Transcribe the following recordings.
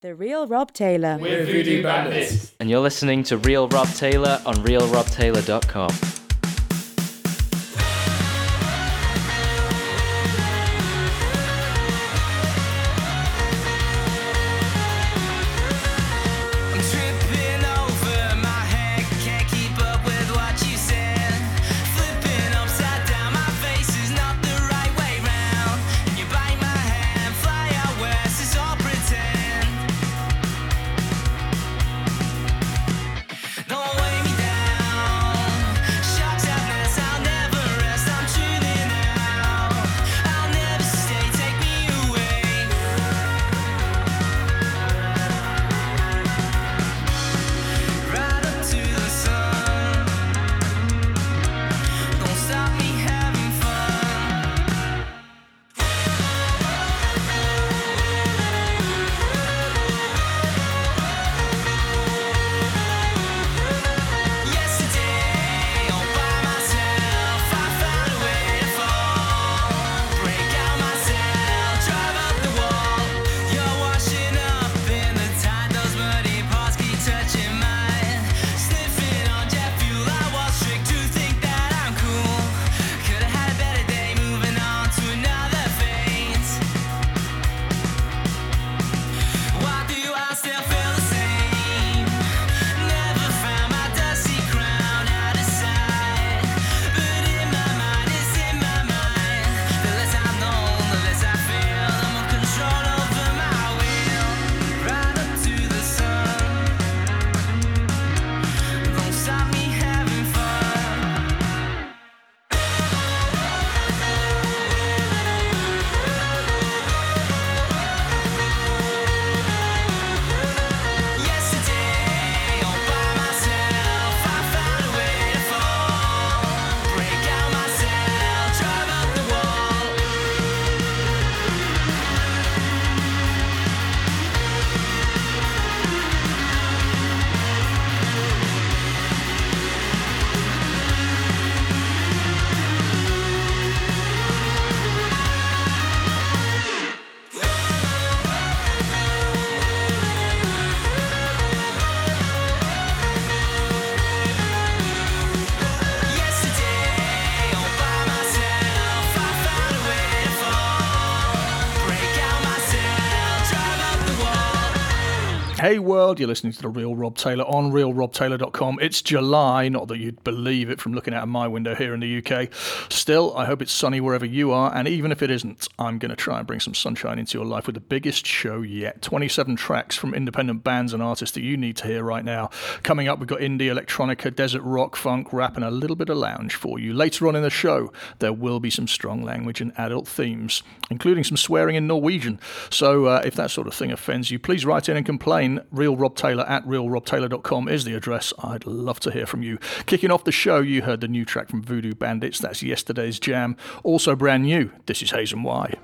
The Real Rob Taylor. We're Voodoo Bandits. And you're listening to Real Rob Taylor on realrobtaylor.com. world, you're listening to the Real Rob Taylor on realrobtaylor.com. It's July, not that you'd believe it from looking out of my window here in the UK. Still, I hope it's sunny wherever you are, and even if it isn't, I'm going to try and bring some sunshine into your life with the biggest show yet. 27 tracks from independent bands and artists that you need to hear right now. Coming up, we've got indie, electronica, desert rock, funk, rap, and a little bit of lounge for you. Later on in the show, there will be some strong language and adult themes, including some swearing in Norwegian. So uh, if that sort of thing offends you, please write in and complain. Real Rob Taylor at realrobtaylor.com is the address. I'd love to hear from you. Kicking off the show, you heard the new track from Voodoo Bandits. That's yesterday's jam. Also brand new. This is Hazen Y.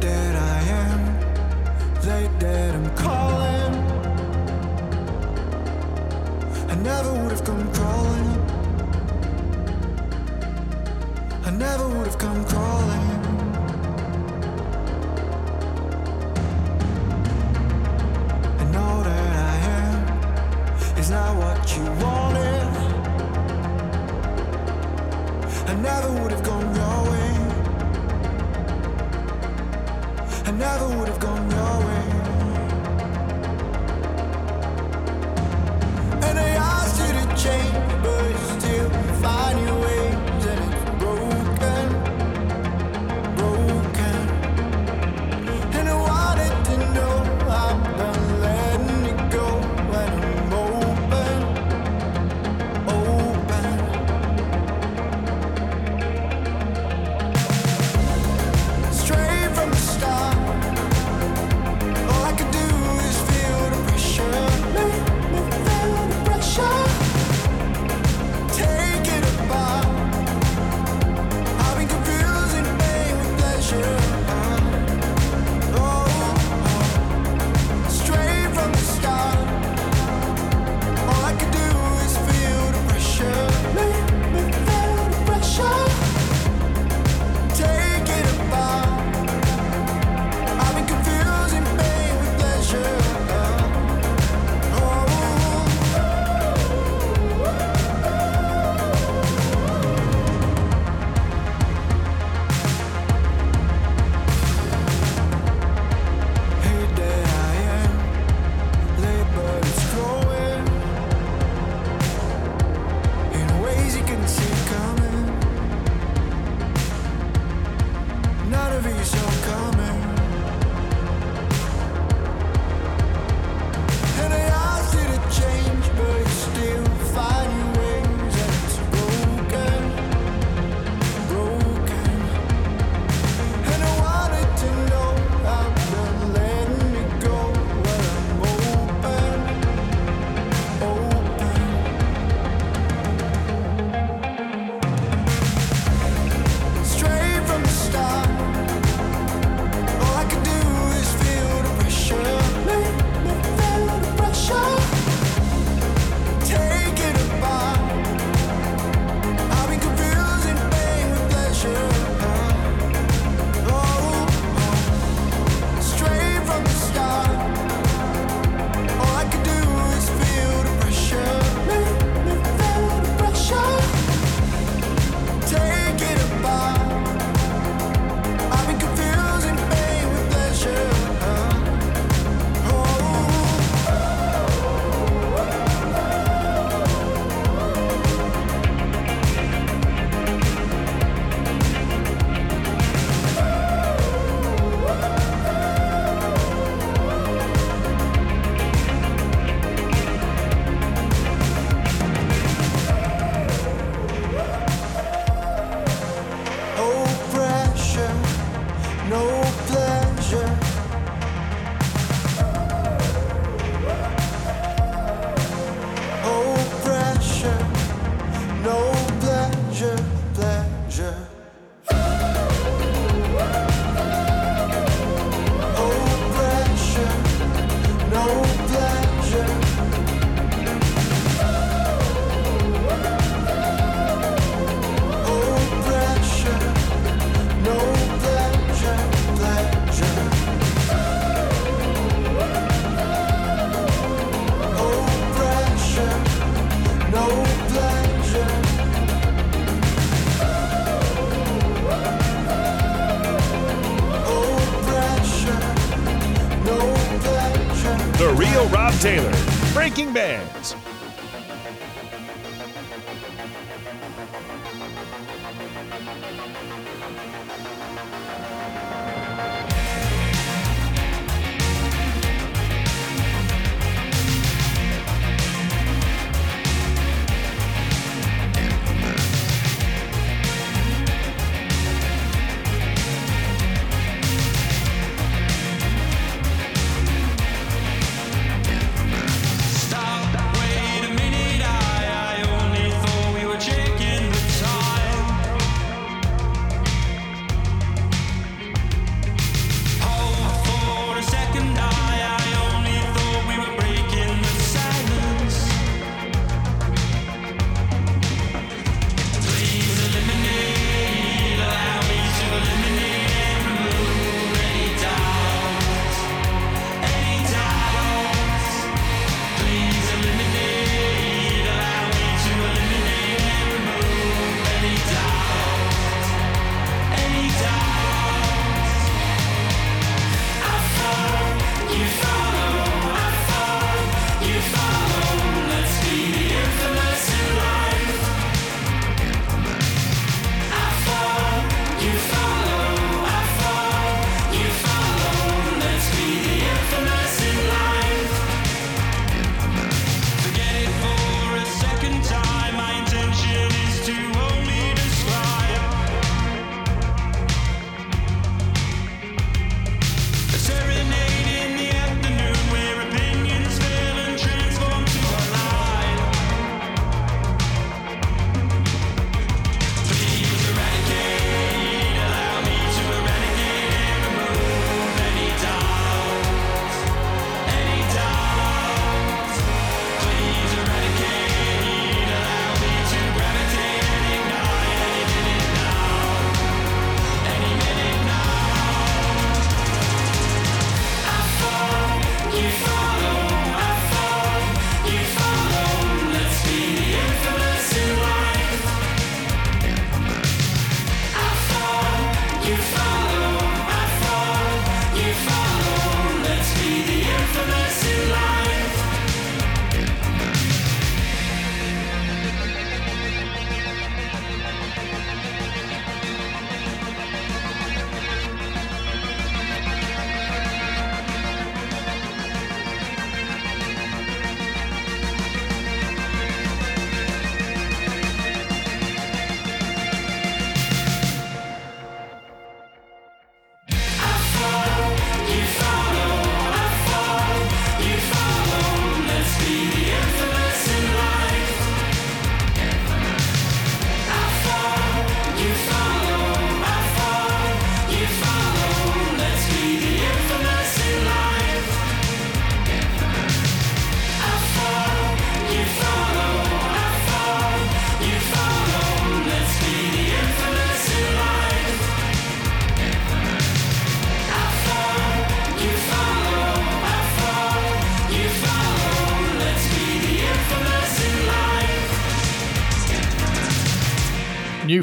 Dead I am, dead I'm calling. I never would have come crawling. I never would have come crawling. Never would have gone your way.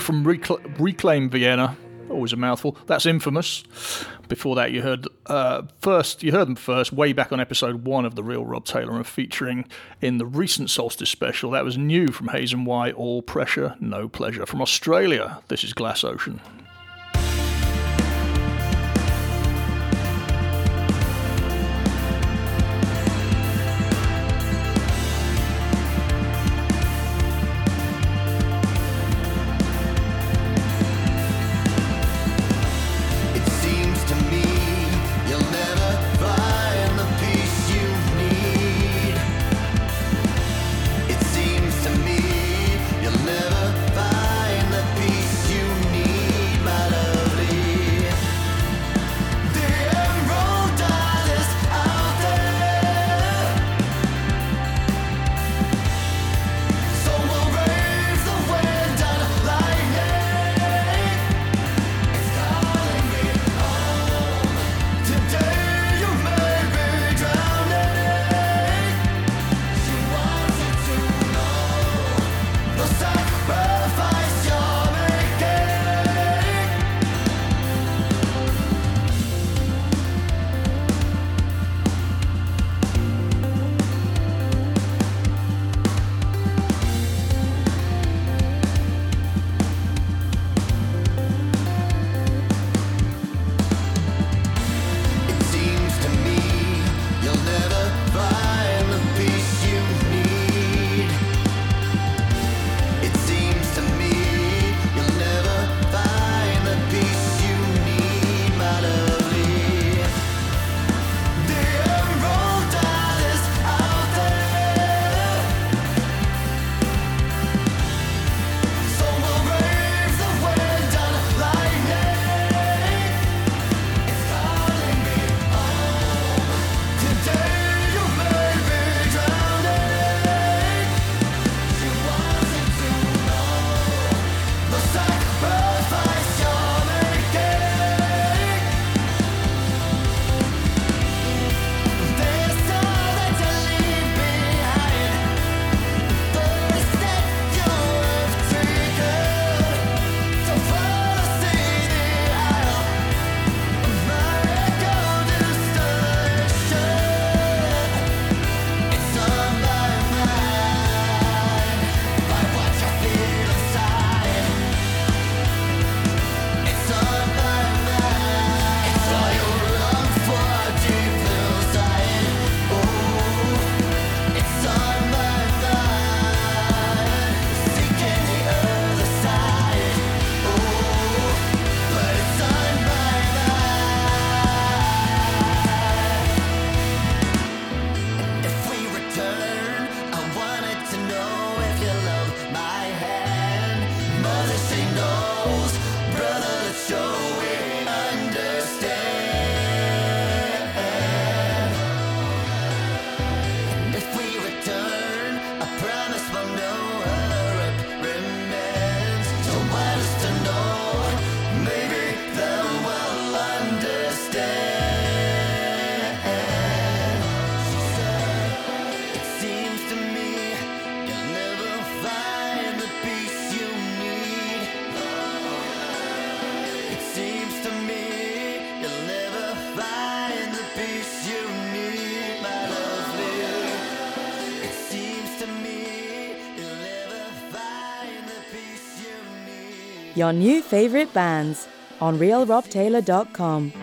from Recl- Reclaim Vienna. Always a mouthful. That's infamous. Before that, you heard uh, first. You heard them first way back on episode one of the Real Rob Taylor, and featuring in the recent Solstice special. That was new from Hazen and Y. All pressure, no pleasure. From Australia, this is Glass Ocean. your new favourite bands on realrobtaylor.com.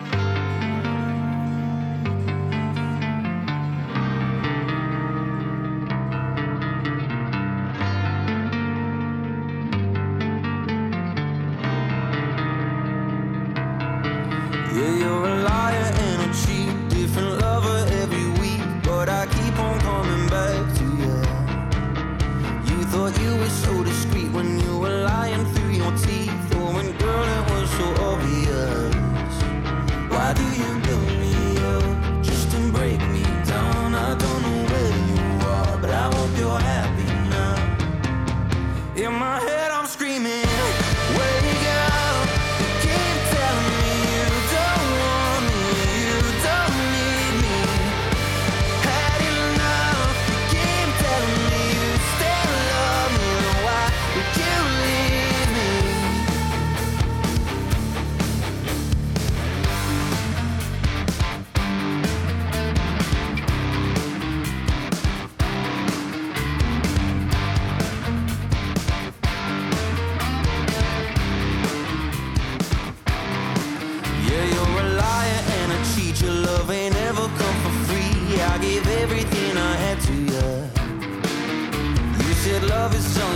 is.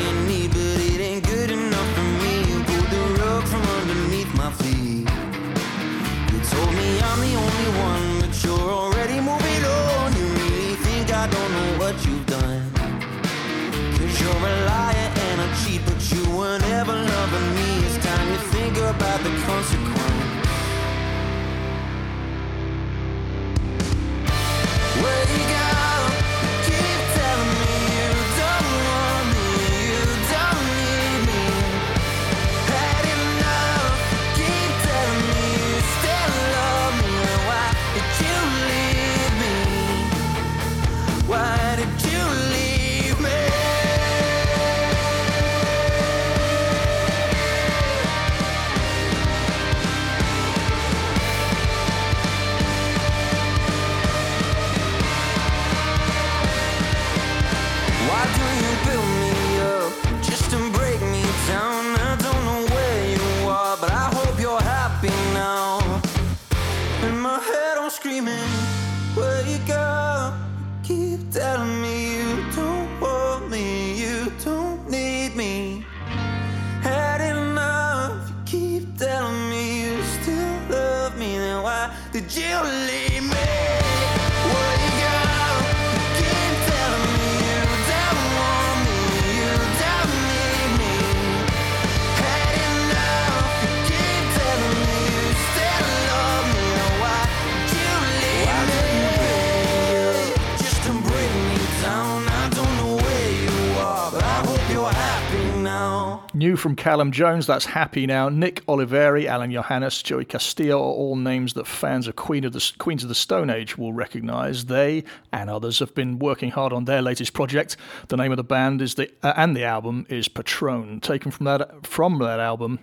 From Callum Jones, that's happy now. Nick Oliveri, Alain Johannes, Joey Castillo are all names that fans of, Queen of the, Queens of the Stone Age will recognise. They and others have been working hard on their latest project. The name of the band is the uh, and the album is Patron, taken from that from that album.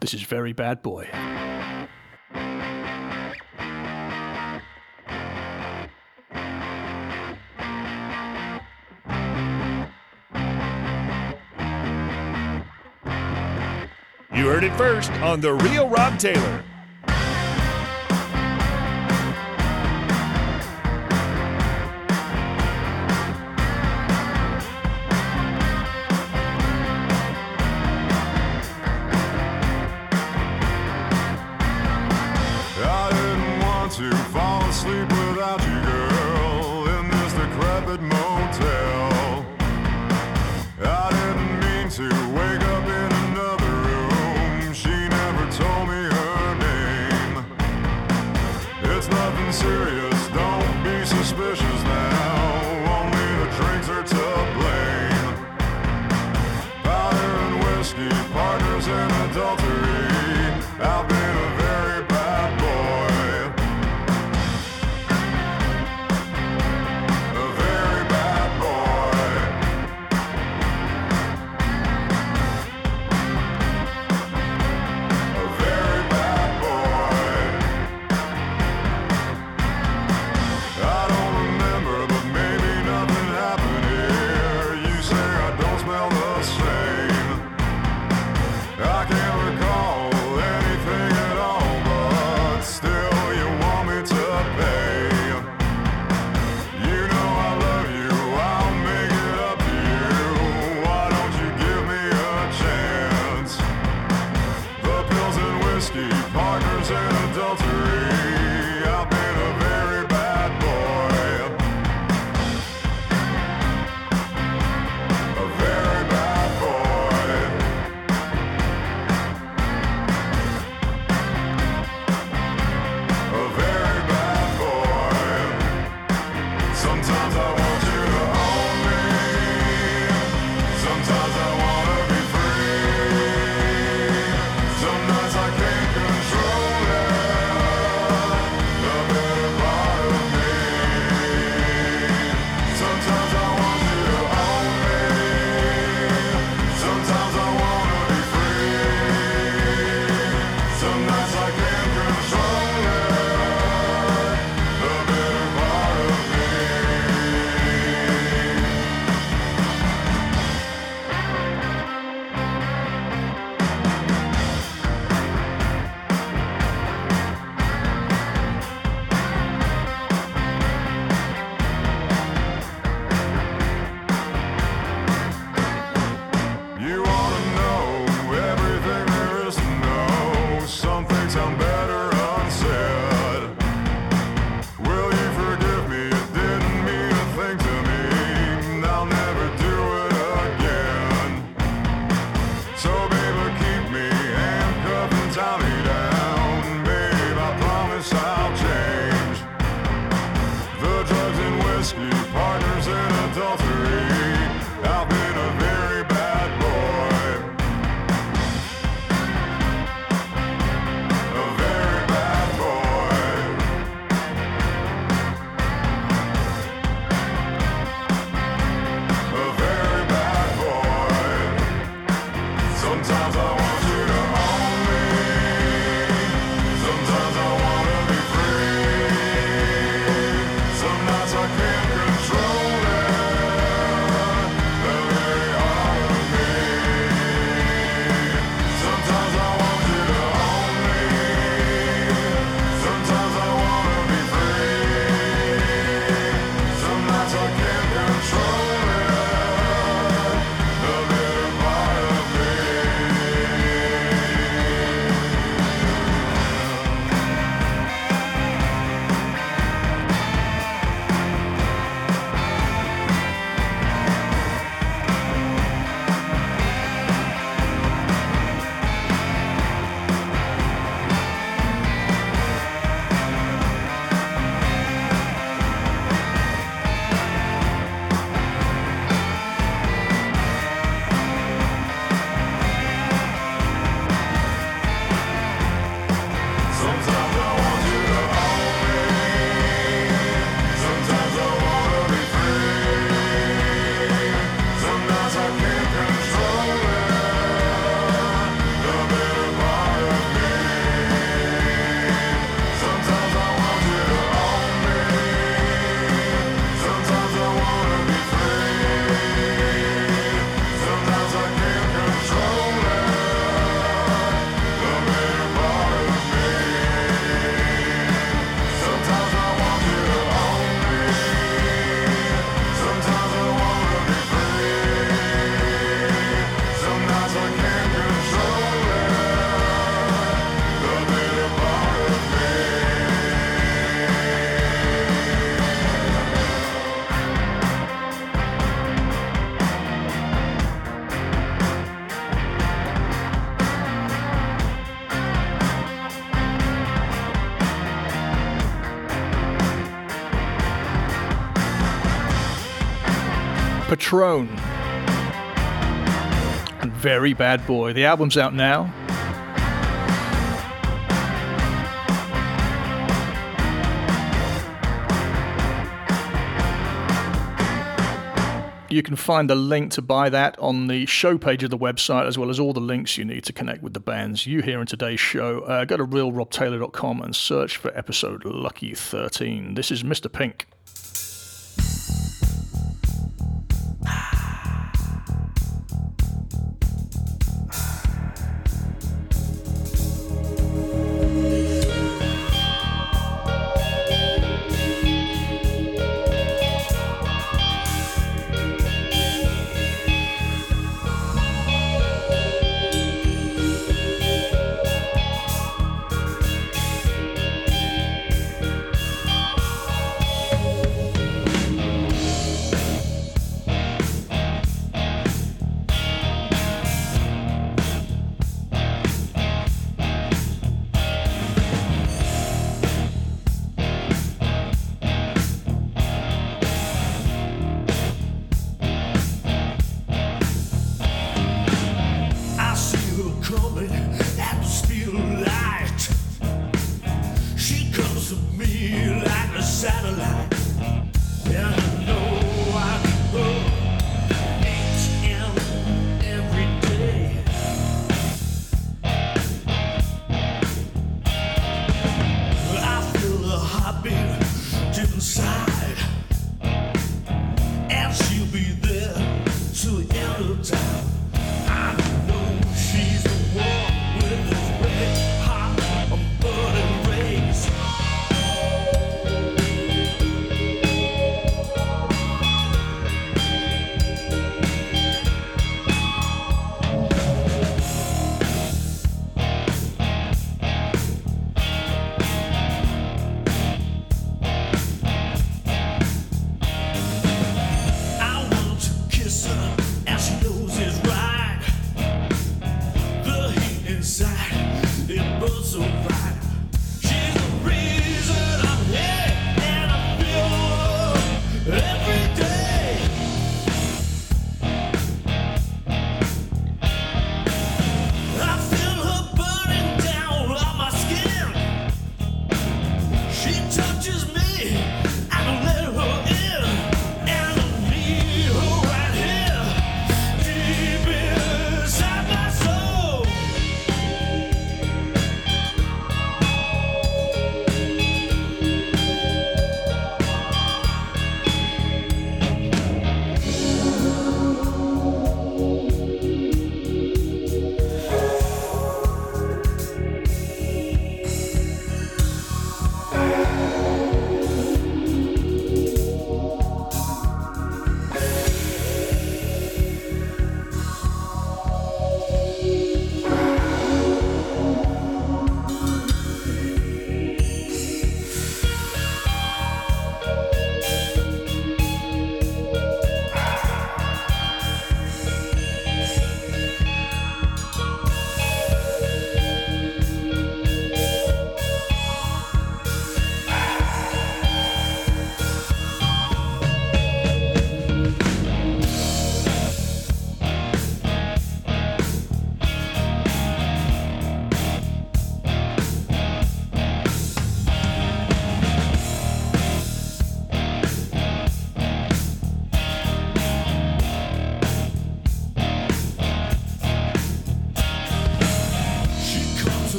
This is very bad boy. You heard it first on The Real Rob Taylor. Patron. And Very Bad Boy. The album's out now. You can find the link to buy that on the show page of the website, as well as all the links you need to connect with the bands you hear in today's show. Uh, go to realrobtaylor.com and search for episode Lucky 13. This is Mr. Pink. I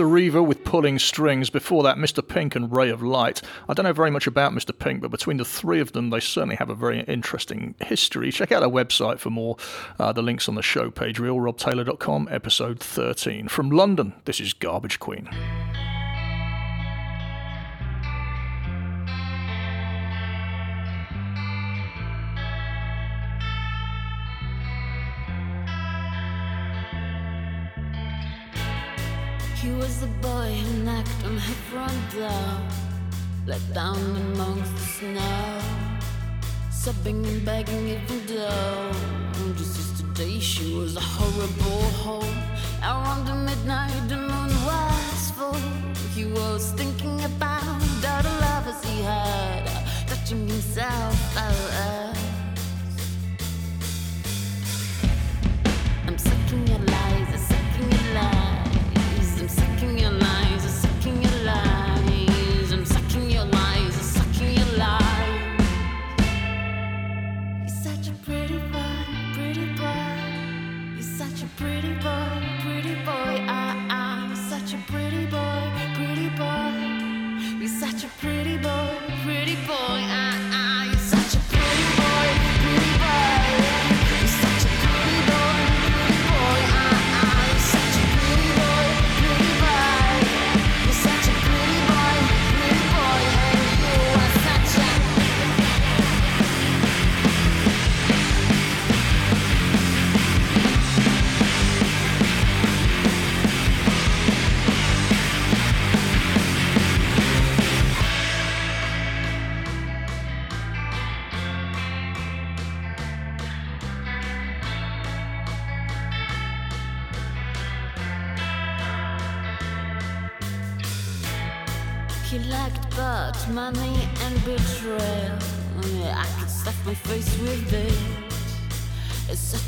Sariva with Pulling Strings. Before that, Mr. Pink and Ray of Light. I don't know very much about Mr. Pink, but between the three of them, they certainly have a very interesting history. Check out our website for more. Uh, the link's on the show page, realrobtaylor.com, episode 13. From London, this is Garbage Queen. He was the boy who knocked on her front door, let down amongst the snow, sobbing and begging even though just yesterday she was a horrible hole. Around the midnight, the moon was full. He was thinking about all the lovers he had, touching himself. Oh, oh.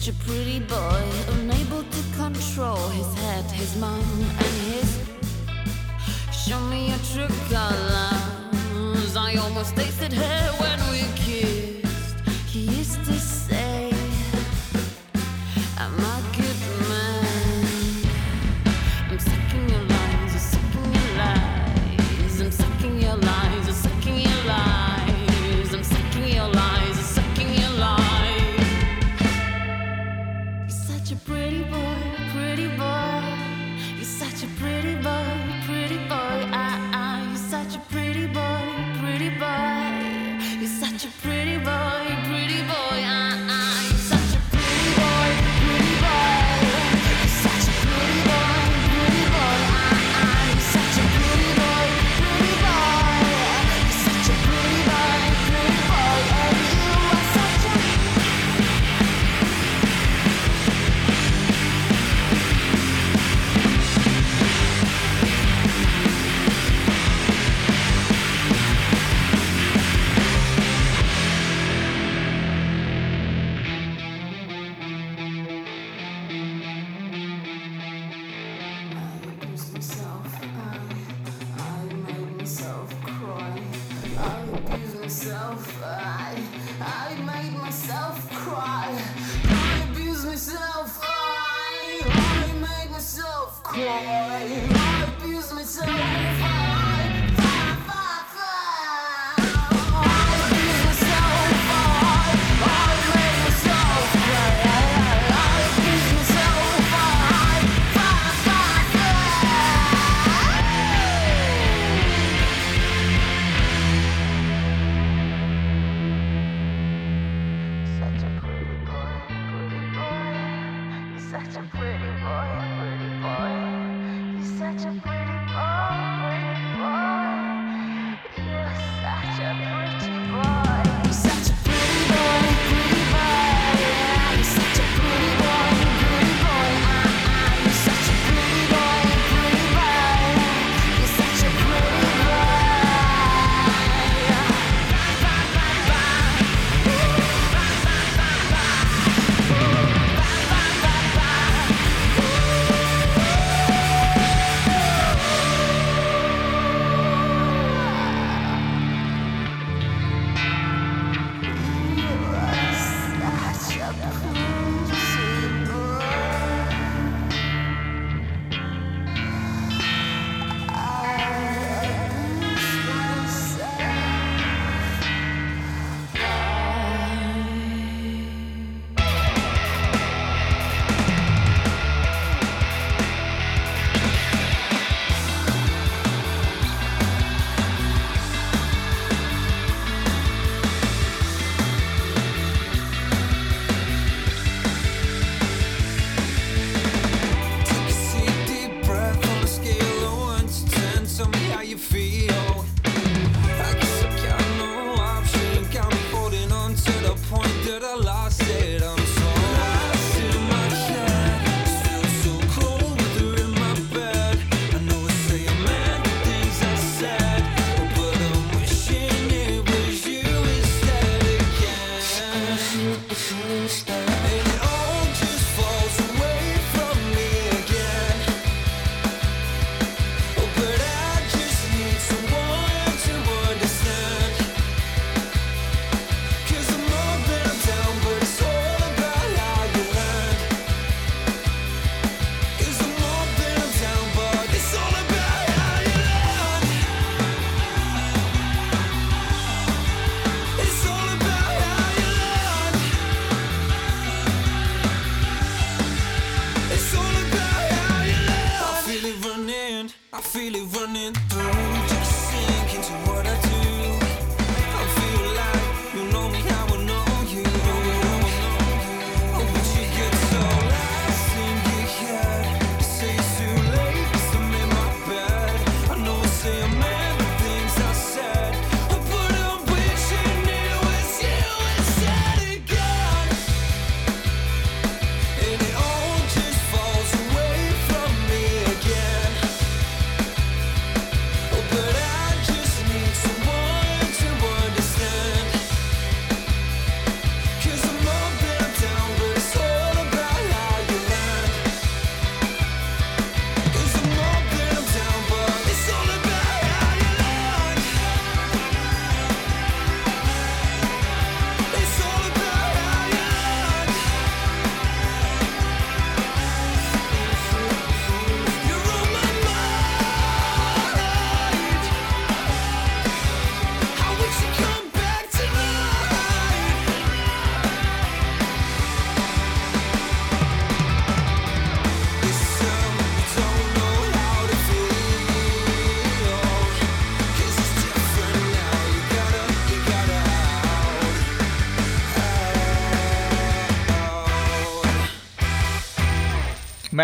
Such a pretty boy, unable to control his head, his mind.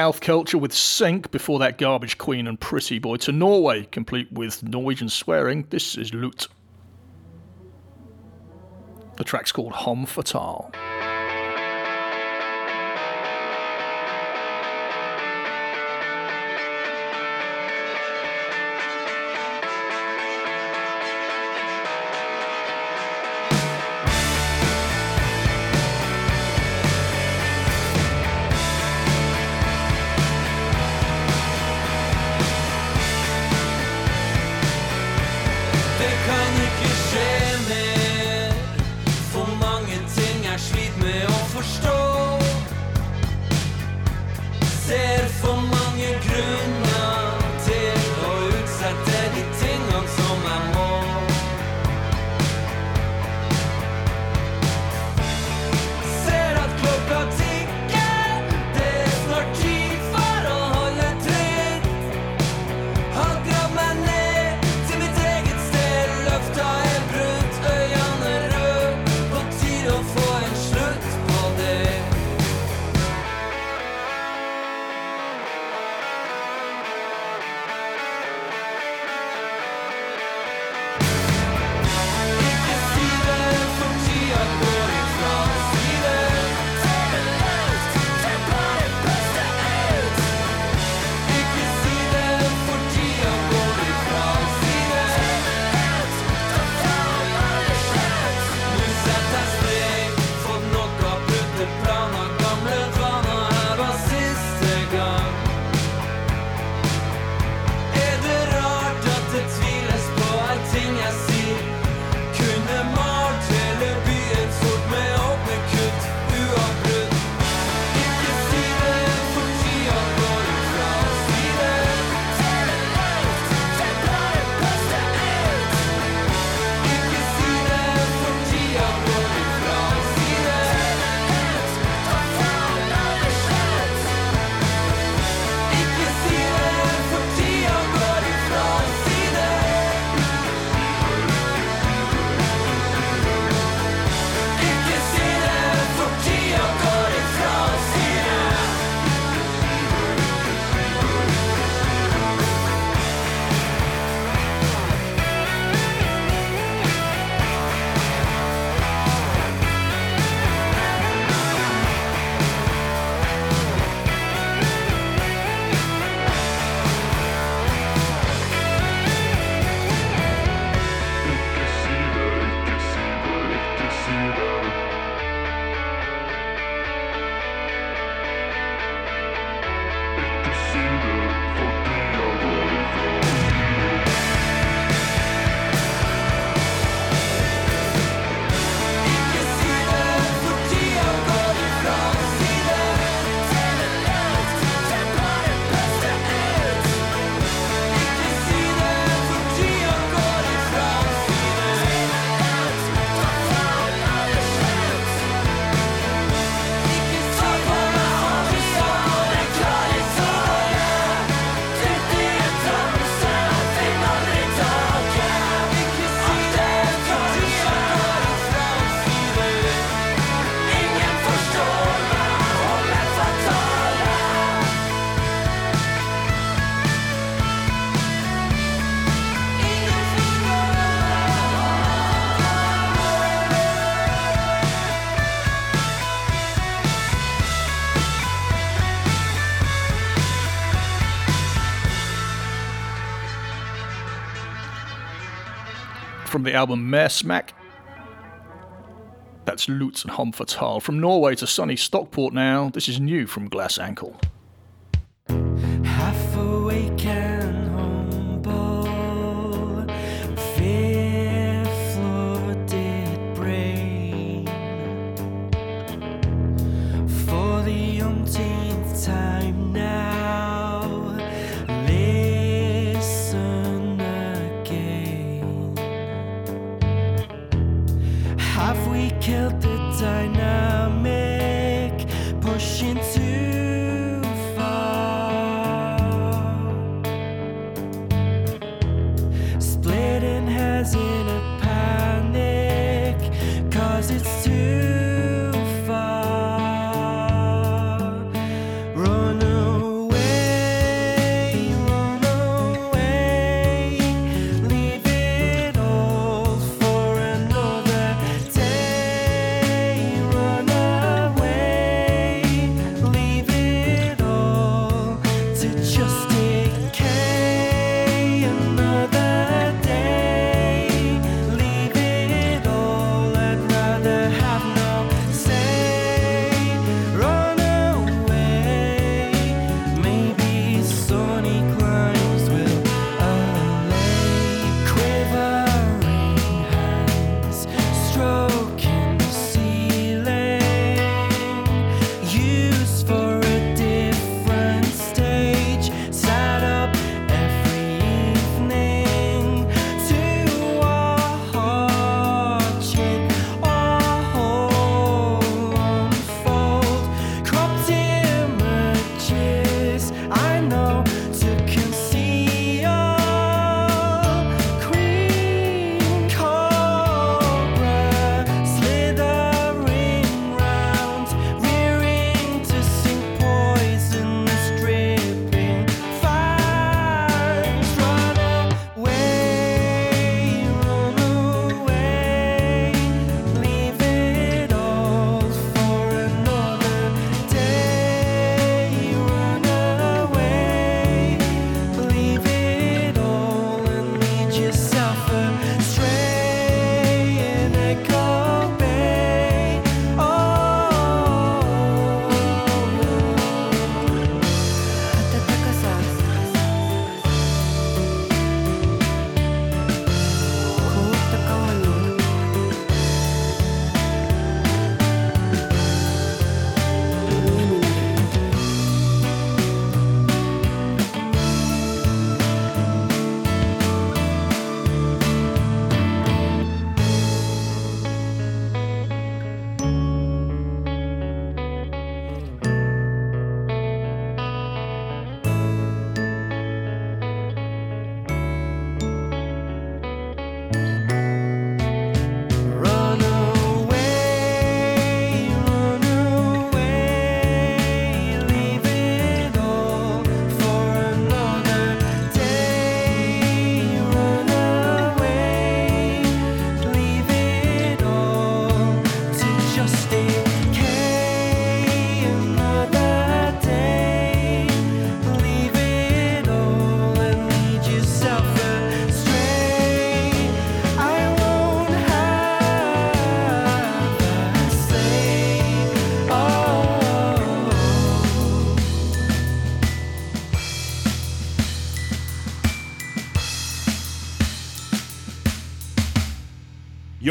South culture with Sink before that garbage queen and pretty boy to Norway, complete with Norwegian swearing. This is Lut. The track's called Hom Fatal. the album Mersmak. That's Lutz and Hom From Norway to sunny Stockport now, this is new from Glass Ankle. Half awake.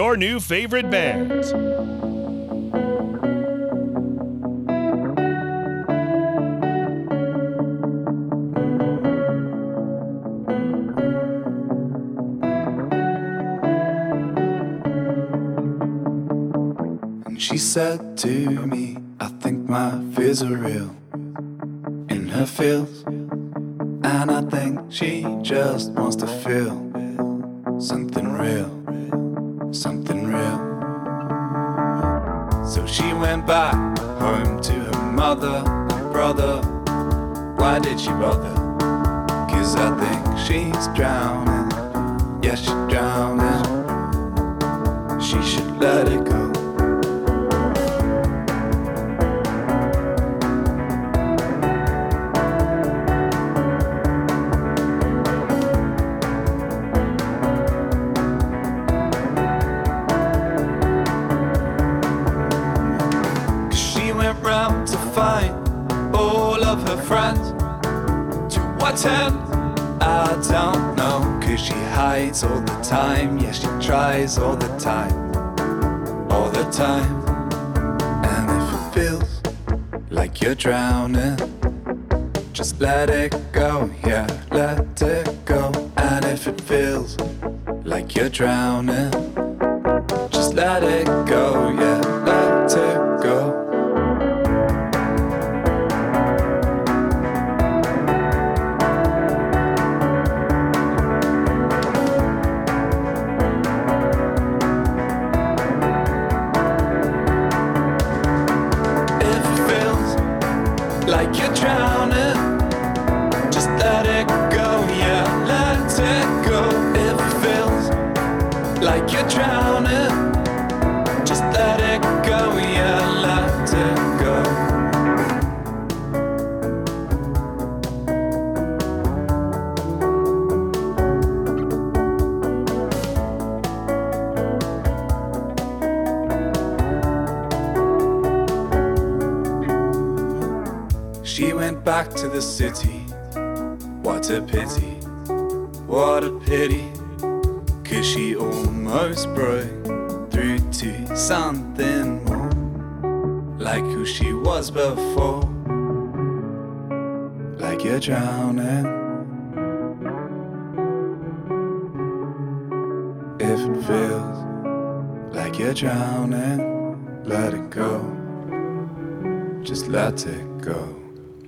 Your new favorite bands. And she said to me, I think my fears are real in her feels. And I think she just wants to feel hides all the time. Yeah, she tries all the time. All the time. And if it feels like you're drowning, just let it go. Yeah, let it go. And if it feels like you're drowning, just let it go. Yeah, city. What a pity, what a pity. Cause she almost broke through to something more. Like who she was before. Like you're drowning. If it feels like you're drowning, let it go. Just let it go.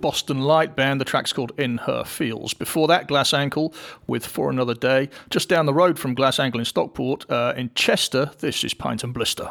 Boston Light Band. The track's called In Her Feels. Before that, Glass Ankle with For Another Day. Just down the road from Glass Ankle in Stockport, uh, in Chester, this is Pint and Blister.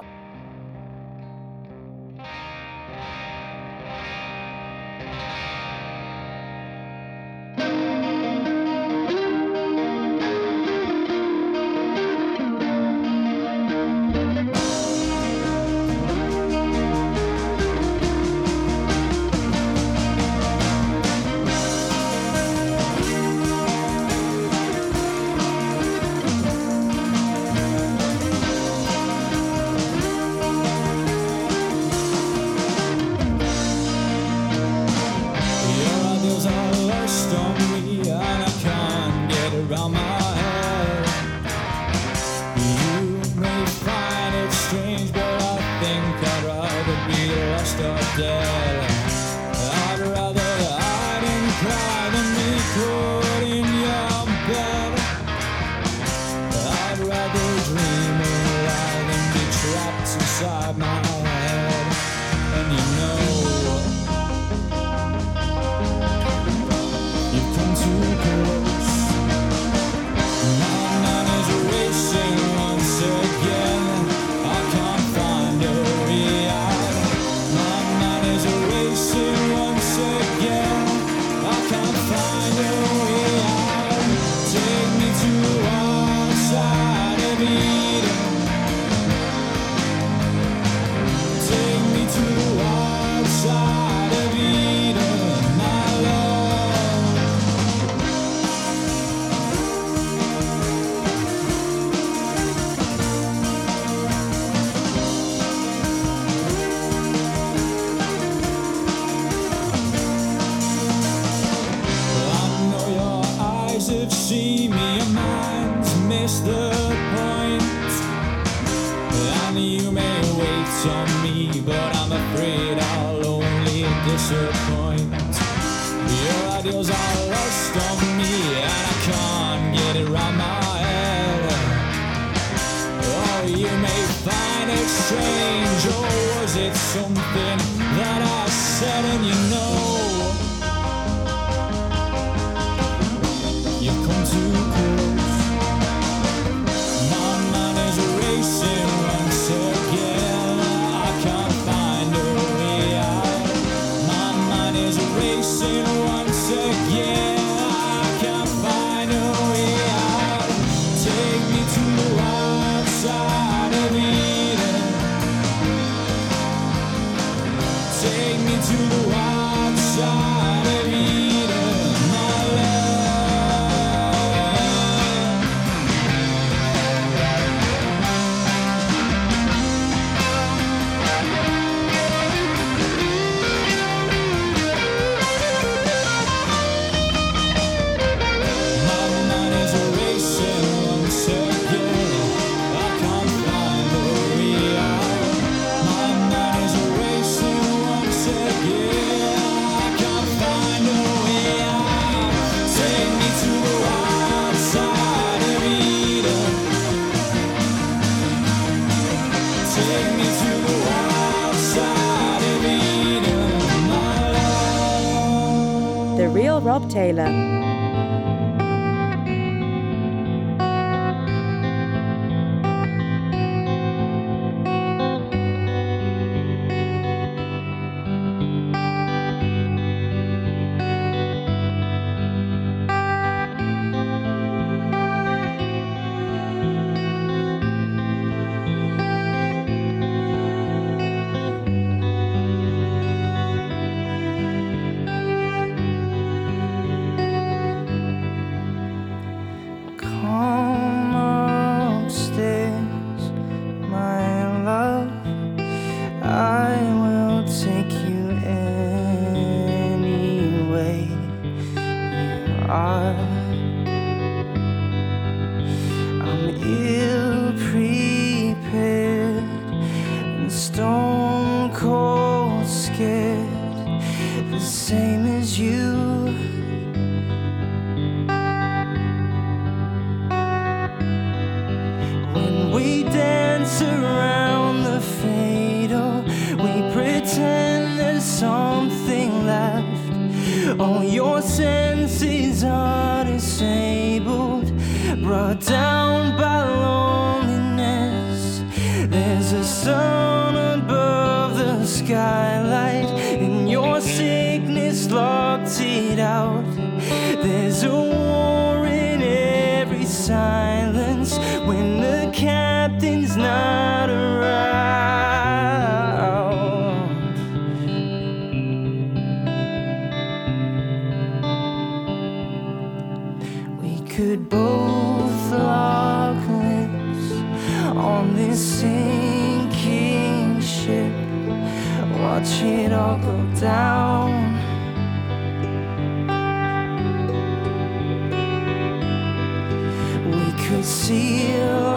brought down by loneliness. There's a sun above the skylight, and your sickness locked it out. There's a war in every sign. it all go down. We could see you.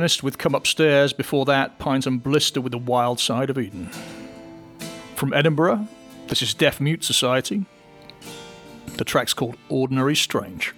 colonist with Come Upstairs, before that, Pines and Blister with The Wild Side of Eden. From Edinburgh, this is Deaf Mute Society. The track's called Ordinary Strange.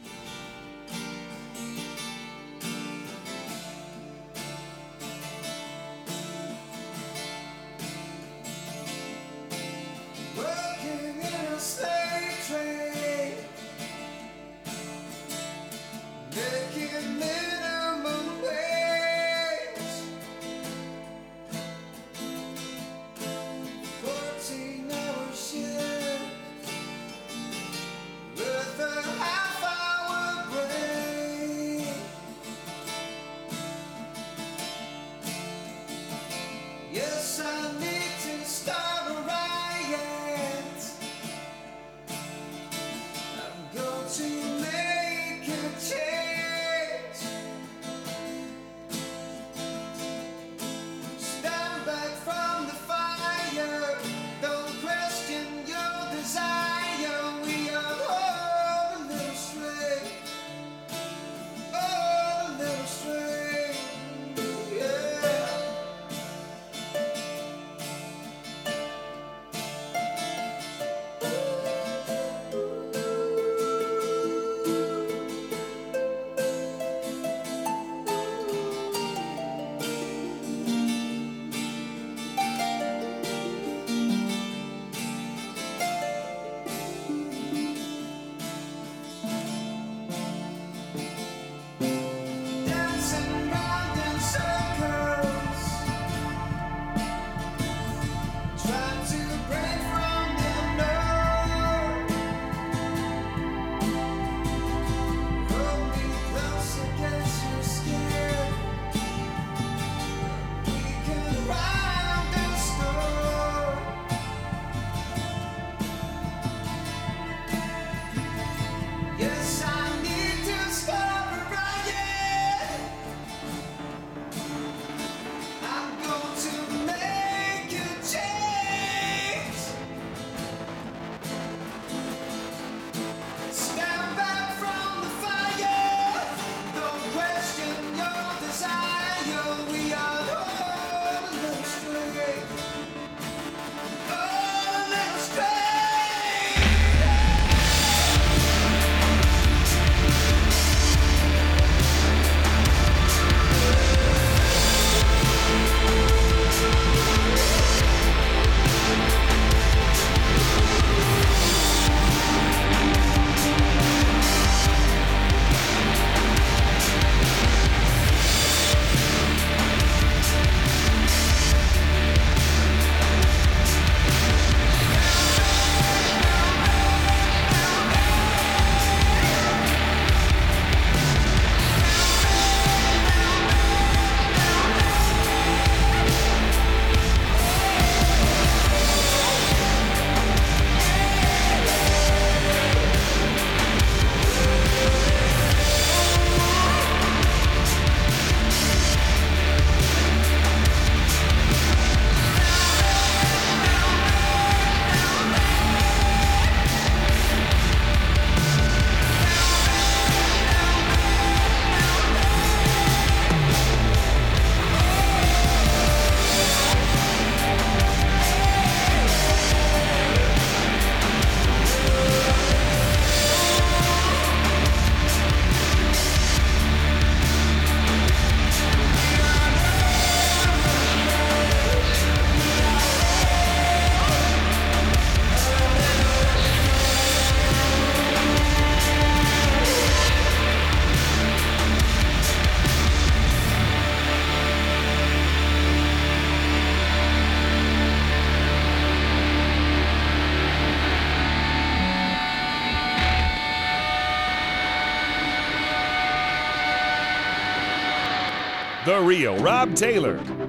Rio, Rob Taylor.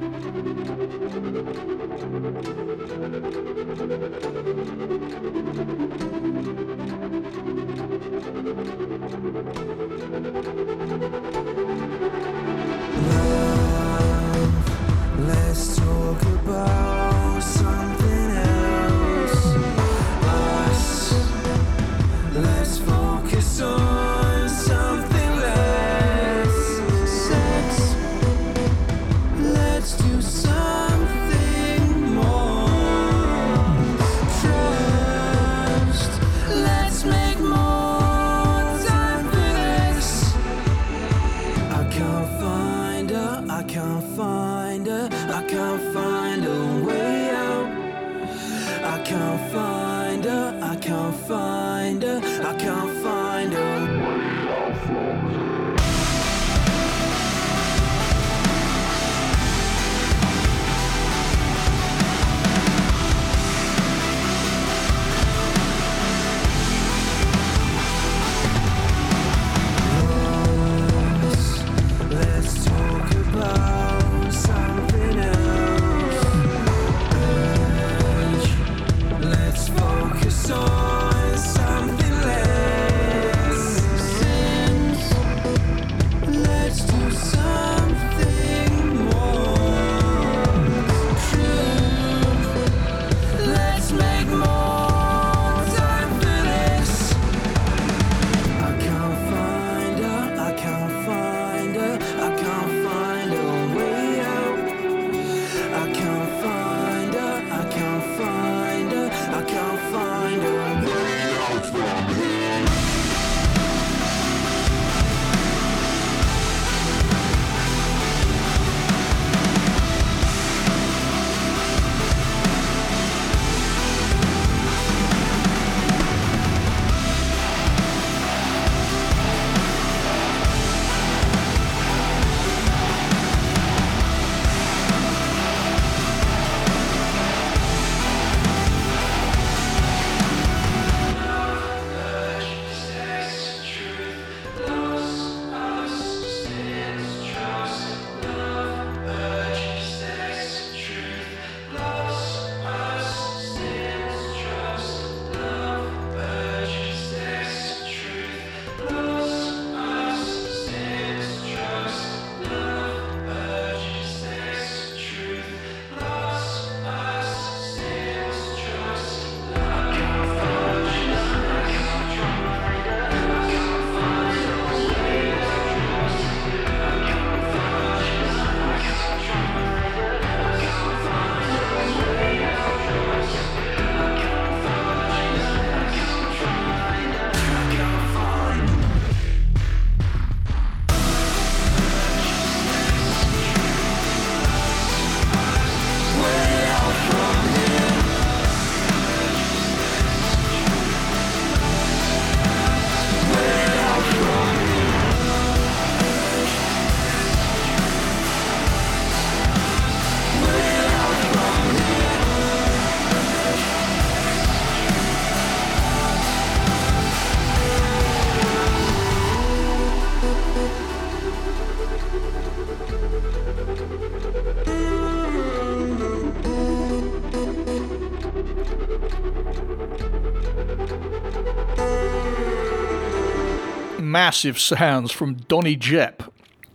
massive sounds from Donny Jepp.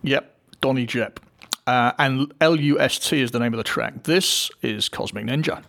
Yep, Donny Jepp. Uh, and LUST is the name of the track. This is Cosmic Ninja.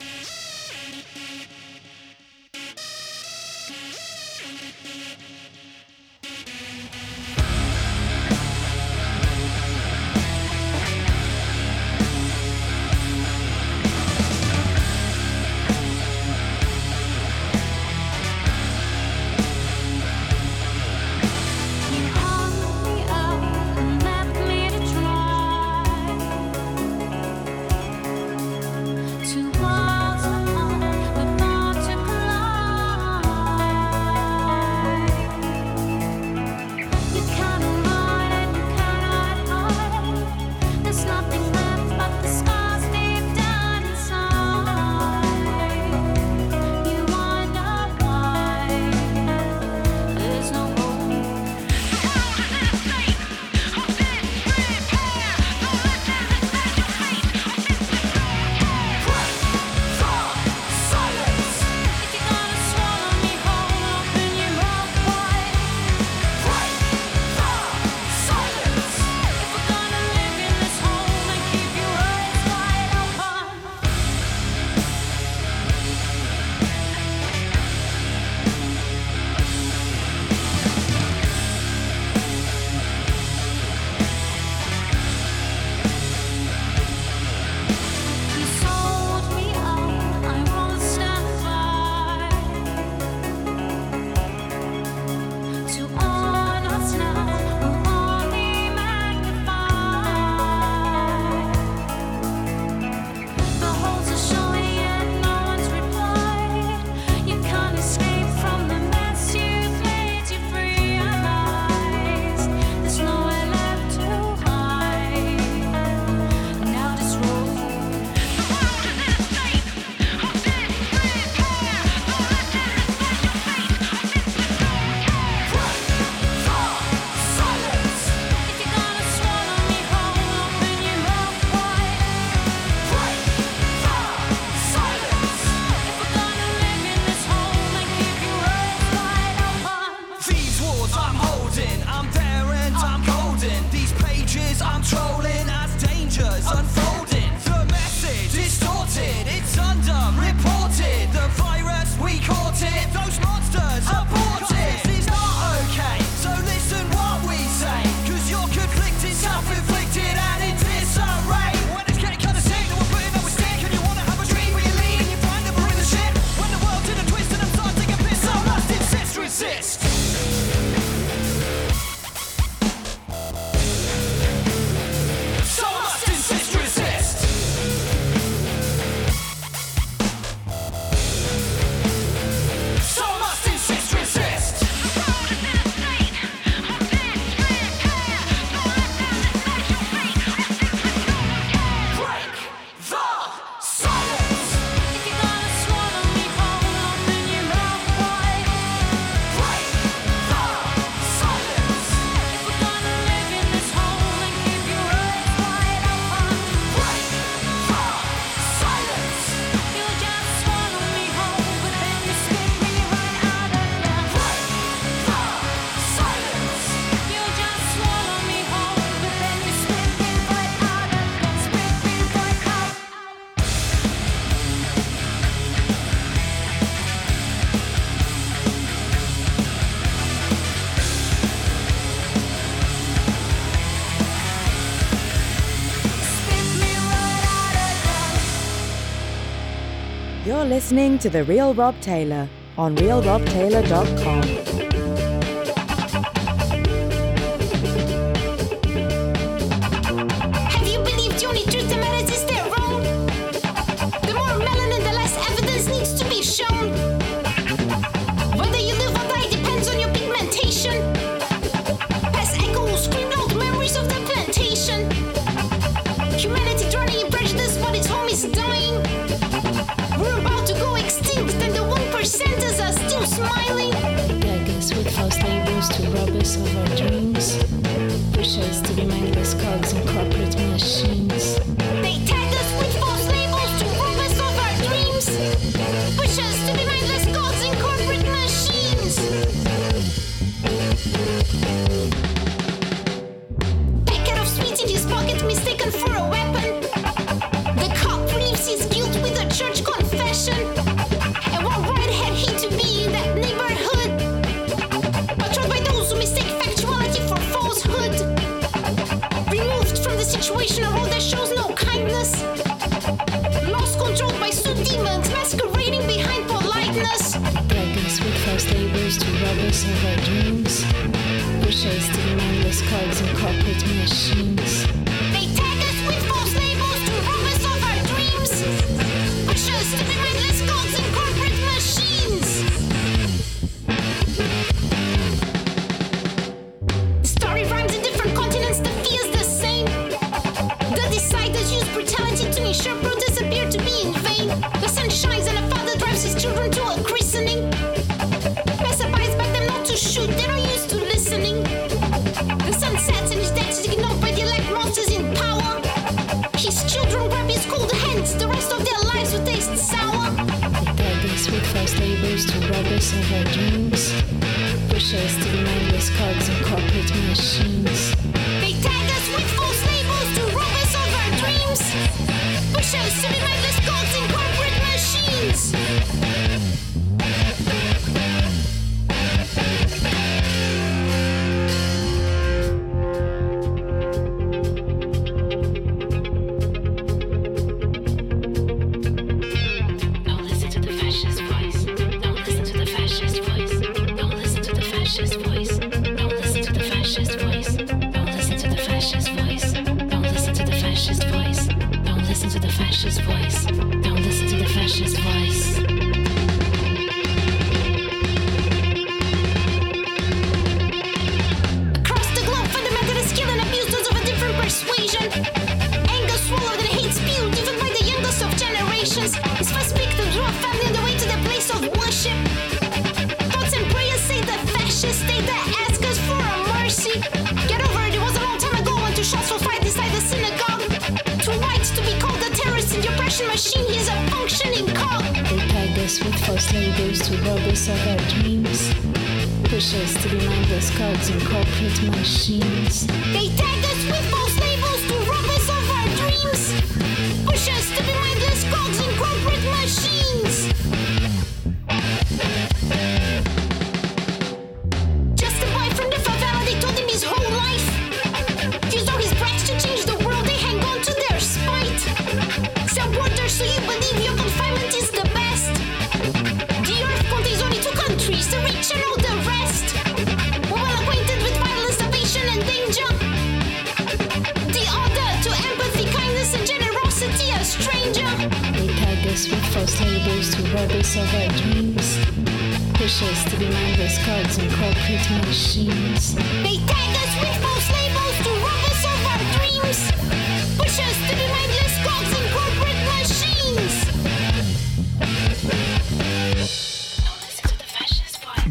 listening to The Real Rob Taylor on realrobtaylor.com.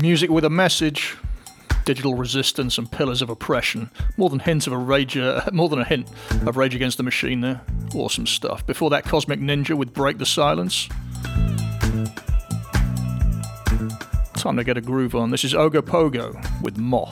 music with a message. Digital resistance and pillars of oppression. More than hint of a rage, more than a hint of Rage Against the Machine. There, awesome stuff. Before that, Cosmic Ninja with Break the Silence. Time to get a groove on. This is Ogo Pogo with Moth.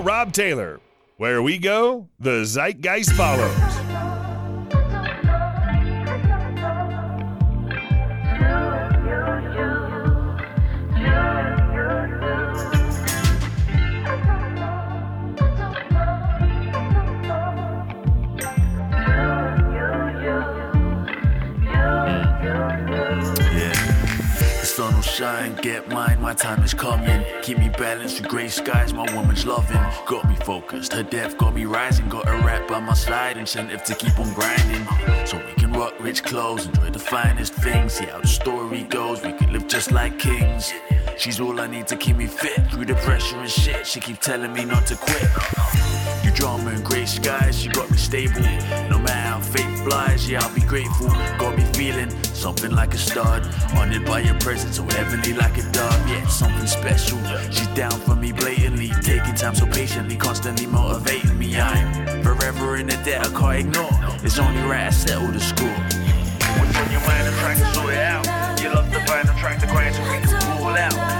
Rob Taylor. Where we go, the zeitgeist follows. Shine, get mine, my time is coming. Keep me balanced through grey skies, my woman's loving. Got me focused, her depth got me rising. Got a rap by my side, incentive to keep on grinding. So we can rock rich clothes, enjoy the finest things. See how the story goes, we can live just like kings. She's all I need to keep me fit through the pressure and shit. She keep telling me not to quit. You drama and grey skies, she got me stable. No matter fate flies, yeah, I'll be grateful. Got me feeling something like a stud. Honored by your presence, so heavenly like a dove. Yeah, something special. She's down for me blatantly, taking time so patiently, constantly motivating me. I'm forever in the debt I can't ignore. It's only right I settle the score. What's on your mind? I'm trying to sort it out. You love the vine, I'm trying to grind so we can pull out.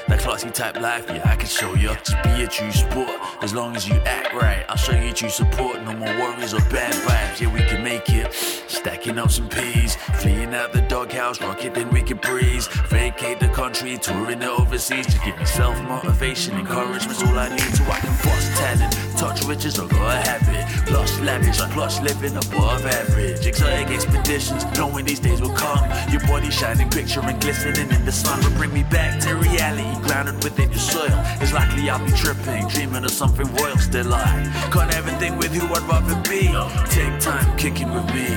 Classy type life, yeah, I can show you. Just be a true sport, as long as you act right. I'll show you true support, no more worries or bad vibes. Yeah, we can make it. Stacking up some peas, fleeing out the doghouse, rocket, then we can breeze. Vacate the country, touring the overseas. Just give me self motivation, encouragement's all I need so I can bust talent. Touch riches, I gotta have it. Plus lavish, plus living above average. Exotic expeditions, knowing these days will come. Your body shining, picturing, glistening in the sun will bring me back to reality. Grounded within your soil. It's likely I'll be tripping, dreaming of something royal. Still I can't everything with who I'd rather be. Take time, kicking with me.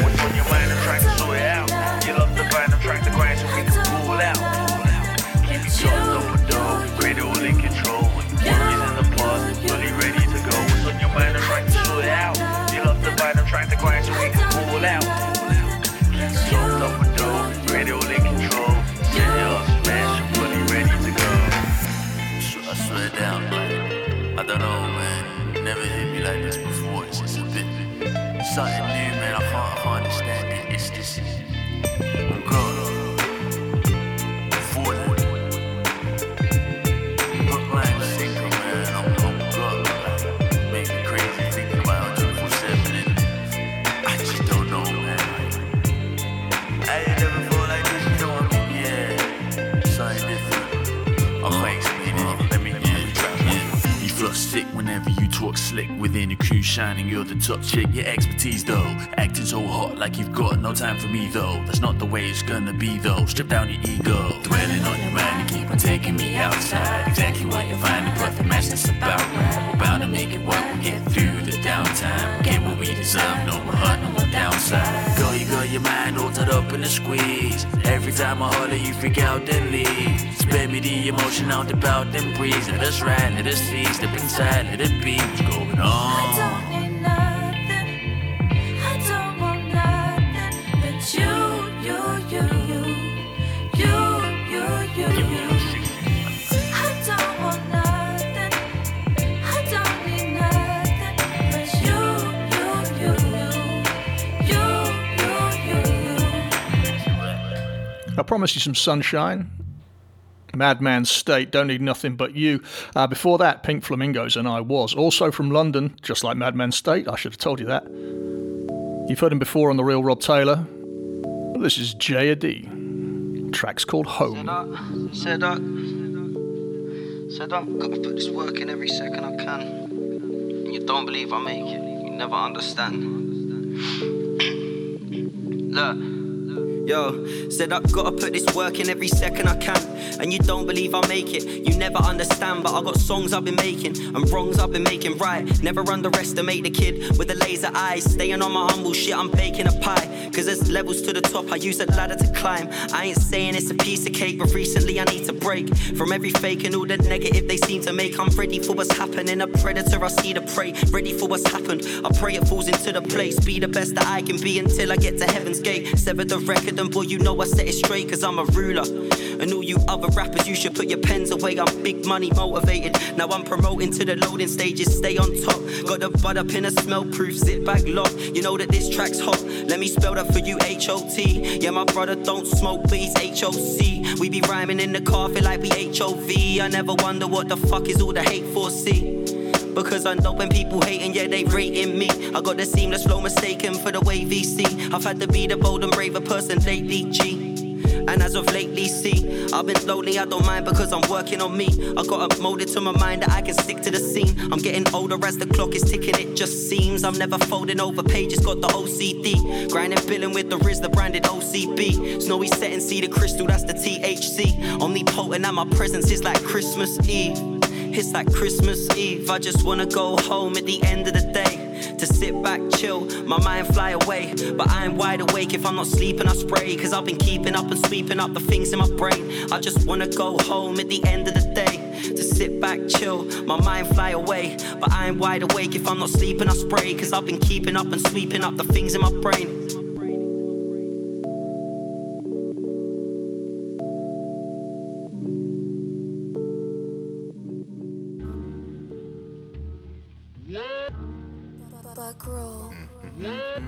What's on your mind? I'm trying to sort it out. You love the vine, I'm trying to grind so we can pull out. Something new, you talk slick within your crew shining. You're the top chick, your expertise though. Acting so hot like you've got no time for me though. That's not the way it's gonna be though. Strip down your ego, dwelling on your mind, you keep on taking me outside. Exactly what you find, the perfect match about right. We're bound to make it work, we'll get through the downtime. Get what we deserve, no more hurt, no more downside. Girl, you got your mind up in squeeze. Every time I holler, you freak out then leave. Spare me the emotion out about then breeze. Let us ride, let us see, step inside, let it be. What's going on? I promised you some sunshine. Madman State, don't need nothing but you. Uh, before that, Pink Flamingos and I was. Also from London, just like Madman State. I should have told you that. You've heard him before on The Real Rob Taylor. This is J D. Track's called Home. Said I, said I've got to put this work in every second I can. You don't believe I make it, you never understand. Look. Yo, said I've gotta put this work in every second I can. And you don't believe I make it, you never understand. But I got songs I've been making and wrongs I've been making right. Never underestimate the kid with the laser eyes. Staying on my humble shit, I'm baking a pie. Cause there's levels to the top, I use a ladder to climb. I ain't saying it's a piece of cake, but recently I need to break from every fake and all the negative they seem to make. I'm ready for what's happening. A predator, I see the prey. Ready for what's happened. I pray it falls into the place. Be the best that I can be until I get to heaven's gate. Sever the record, and boy, you know I set it straight, cause I'm a ruler. And all you other rappers, you should put your pens away. I'm big money motivated. Now I'm promoting to the loading stages. Stay on top. Got the bud up in a smell proof zip bag lock. You know that this track's hot. Let me spell that for you H O T. Yeah, my brother don't smoke, but he's H O C. We be rhyming in the car, feel like we H O V. I never wonder what the fuck is all the hate for, see. Because I know when people hating, yeah, they rating me. I got the seamless flow mistaken for the way VC. I've had to be the bold and braver person lately, G. And as of lately, see, I've been lonely, I don't mind because I'm working on me. I got a molded to my mind that I can stick to the scene. I'm getting older as the clock is ticking, it just seems. I'm never folding over pages, got the OCD. Grinding, billing with the Riz, the branded OCB. Snowy setting, see the crystal, that's the THC. Omnipotent, and my presence is like Christmas Eve. It's like Christmas Eve. I just wanna go home at the end of the day. To sit back, chill, my mind fly away. But I'm wide awake if I'm not sleeping, I spray. Cause I've been keeping up and sweeping up the things in my brain. I just wanna go home at the end of the day. To sit back, chill, my mind fly away. But I'm wide awake if I'm not sleeping, I spray. Cause I've been keeping up and sweeping up the things in my brain. Back row. Yeah.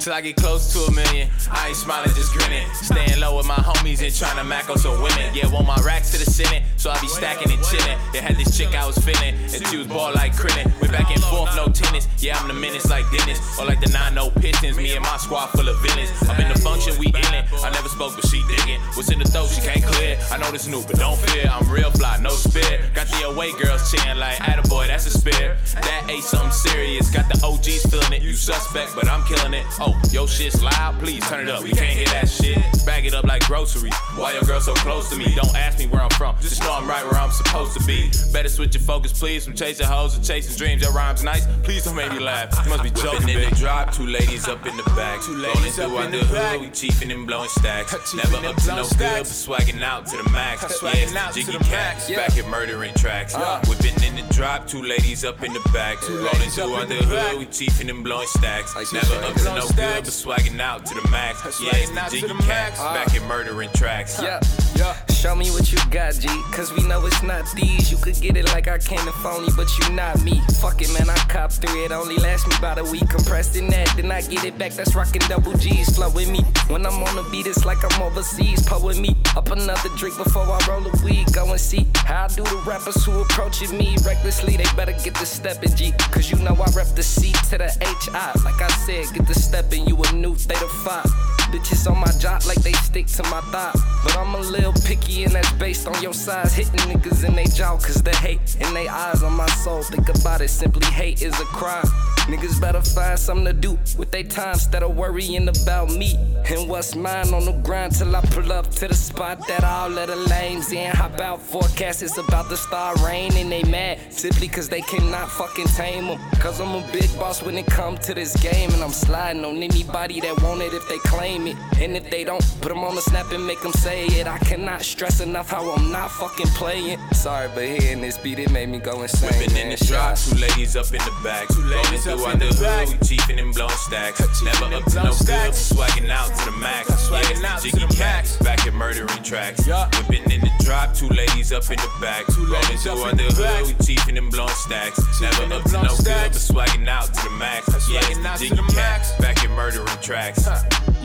Till I get close to a million, I ain't smiling, just grinning. Staying low with my homies and trying to mack on some women. Yeah, want my racks to the ceiling, so I be stacking and chilling. They had this chick I was feeling, and she was ball like Krillin. We back and forth, no tennis. Yeah, I'm the menace like Dennis, or like the 9 no Pistons. Me and my squad full of villains. Up in the function, we illin'. I never spoke, but digging. What's in the throat, she can't clear. I know this new, but don't fear. I'm real fly, no spit. Got the away girls cheering like, attaboy, that's a spear. That ain't something serious. Got the OGs feeling it. You suspect, but I'm killing it. Oh, yo shit's loud, please turn it up. We can't hear that shit. Bag it up like groceries. Why your girl so close to me? Don't ask me where I'm from. Just know I'm right where I'm supposed to be. Better switch your focus, please. From chasing hoes to chasing dreams. Your rhymes nice. Please don't make me laugh. You must be joking in the drop. Two ladies up in the back. Two ladies up in the hood. We and blowing stacks. Never up to no good, but swagging out to the max. Yeah, it's the jiggy cats. Back at murdering tracks. Whipping in the drop. Two ladies up in the back. Rolling through under the hood. We chiefing and blowing stacks. Never up to no good, but swagging out to the max. Yeah, it's the jiggy cats. Back at murdering tracks. Yeah, yeah. Show me what you got, G. Cause we know it's not these. You could get it like I came to phony, but you not me. Fuck it, man. I cop three. It only lasts me about a week. Compressed in that, then I get it back. That's rockin' double G's. Flow with me. When I'm on the beat, it's like I'm overseas. With me. Up another drink before I roll a weed. Go and see how I do the rappers who approaching me recklessly. They better get the steppin', G. Cause you know I rep the C to the H-I. Like I said, get the steppin'. You a new theta five. Bitches on my job like they stick to my thigh. But I'm a little picky and that's based on your size. Hitting niggas in they jaw cause the hate in they eyes on my soul. Think about it, simply hate is a crime. Niggas better find something to do with their time instead of worrying about me. And what's mine on the grind till I pull up to the spot that all of the lames in. Hop out forecast, it's about to start raining. They mad simply cause they cannot fucking tame them. Cause I'm a big boss when it comes to this game. And I'm sliding on anybody that want it if they claim it. And if they don't, put them on the snap and make them say it. I cannot stress enough how I'm not fucking playing. Sorry, but hearing this beat, it made me go insane. Whipping in the drop, two ladies up in the back. Two ladies up in the hood, we chiefing and blowing stacks. Never up to no good, but swagging out to the max. Yeah, it's the jiggy cats, back at murdering tracks. Whipping in the drop, two ladies up in the back. Rolling through under the hood, we chiefing and blowing stacks. Never up to no good, but swagging out to the max. Yeah, it's the jiggy cats, back at murdering tracks.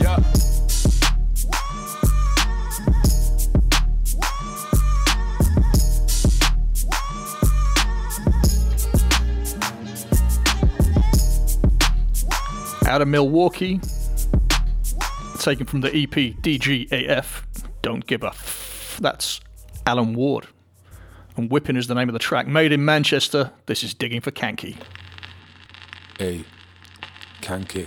Yeah. Out of Milwaukee, taken from the EP DGAF. Don't give a f. That's Alan Ward. And Whipping is the name of the track. Made in Manchester. This is Digging for Kanky. Hey, Kanky.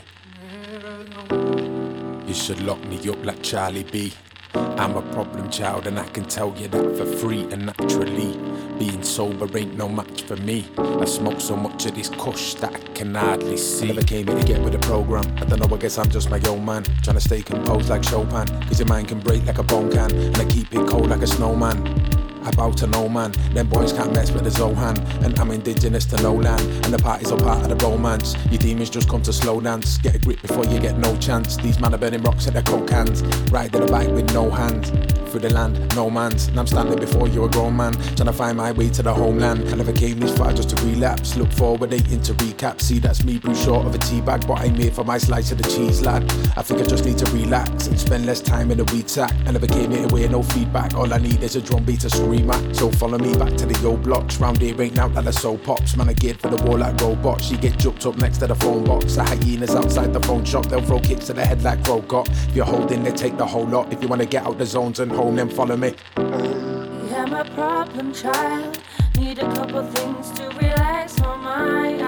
You should lock me up like Charlie B. I'm a problem child and I can tell you that for free and naturally. Being sober ain't no match for me. I smoke so much of this kush that I can hardly see. Never came here to get with the program. I don't know, I guess I'm just my old man. Trying to stay composed like Chopin. Cause your mind can break like a bone can. And I keep it cold like a snowman. I bow to no man. Them boys can't mess with the Zohan. And I'm indigenous to no land. And the party's all part of the romance. Your demons just come to slow dance. Get a grip before you get no chance. These men are burning rocks at their coke cans. Riding a bike with no hands. Through the land, no man's. And I'm standing before you, a grown man. Trying to find my way to the homeland. I never came this far just to relapse. Look forward, ain't into recap. See, that's me, brew short of a tea bag. But I'm here for my slice of the cheese, lad. I think I just need to relax and spend less time in the weed sack. I never came here with no feedback. All I need is a drum beat to scream at. So follow me back to the old blocks. Round here ain't out like the soul pops. Man, I geared for the wall like robots. She get jumped up next to the phone box. The hyenas outside the phone shop. They'll throw kicks to the head like Robocop. If you're holding, they take the whole lot. If you wanna get out the zones and home, then follow me. Yeah, my problem child. Need a couple things to relax my mind.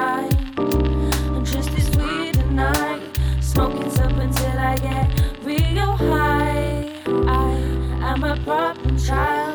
And just this sweet tonight. Smoking up until I get real high. I am a problem child.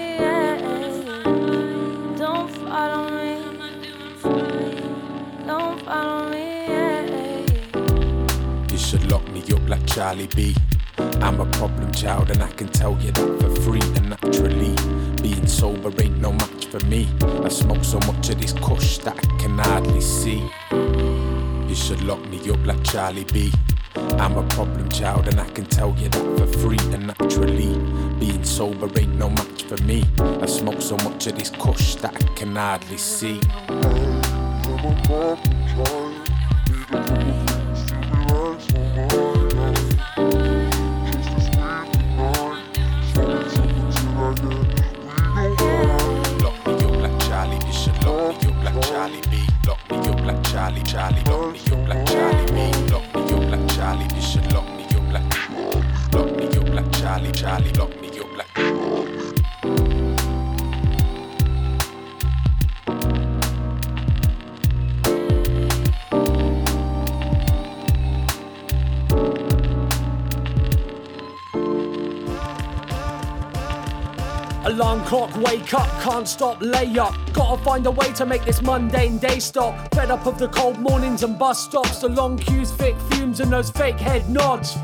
like Charlie B. I'm a problem child and I can tell you that for free and naturally. Being sober ain't no match for me. I smoke so much of this kush that I can hardly see. You should lock me up like Charlie B. I'm a problem child and I can tell you that for free and naturally. Being sober ain't no match for me. I smoke so much of this kush that I can hardly see. Charlie B. Lock me up like Charlie, Charlie, lock me up like Charlie B. Lock me up like Charlie, you should lock me up like Lock me up like Charlie, Charlie, lock me up like Alarm clock, wake up, can't stop, lay up. Gotta find a way to make this mundane day stop. Fed up of the cold mornings and bus stops, the long queues, thick fumes, and those fake head nods.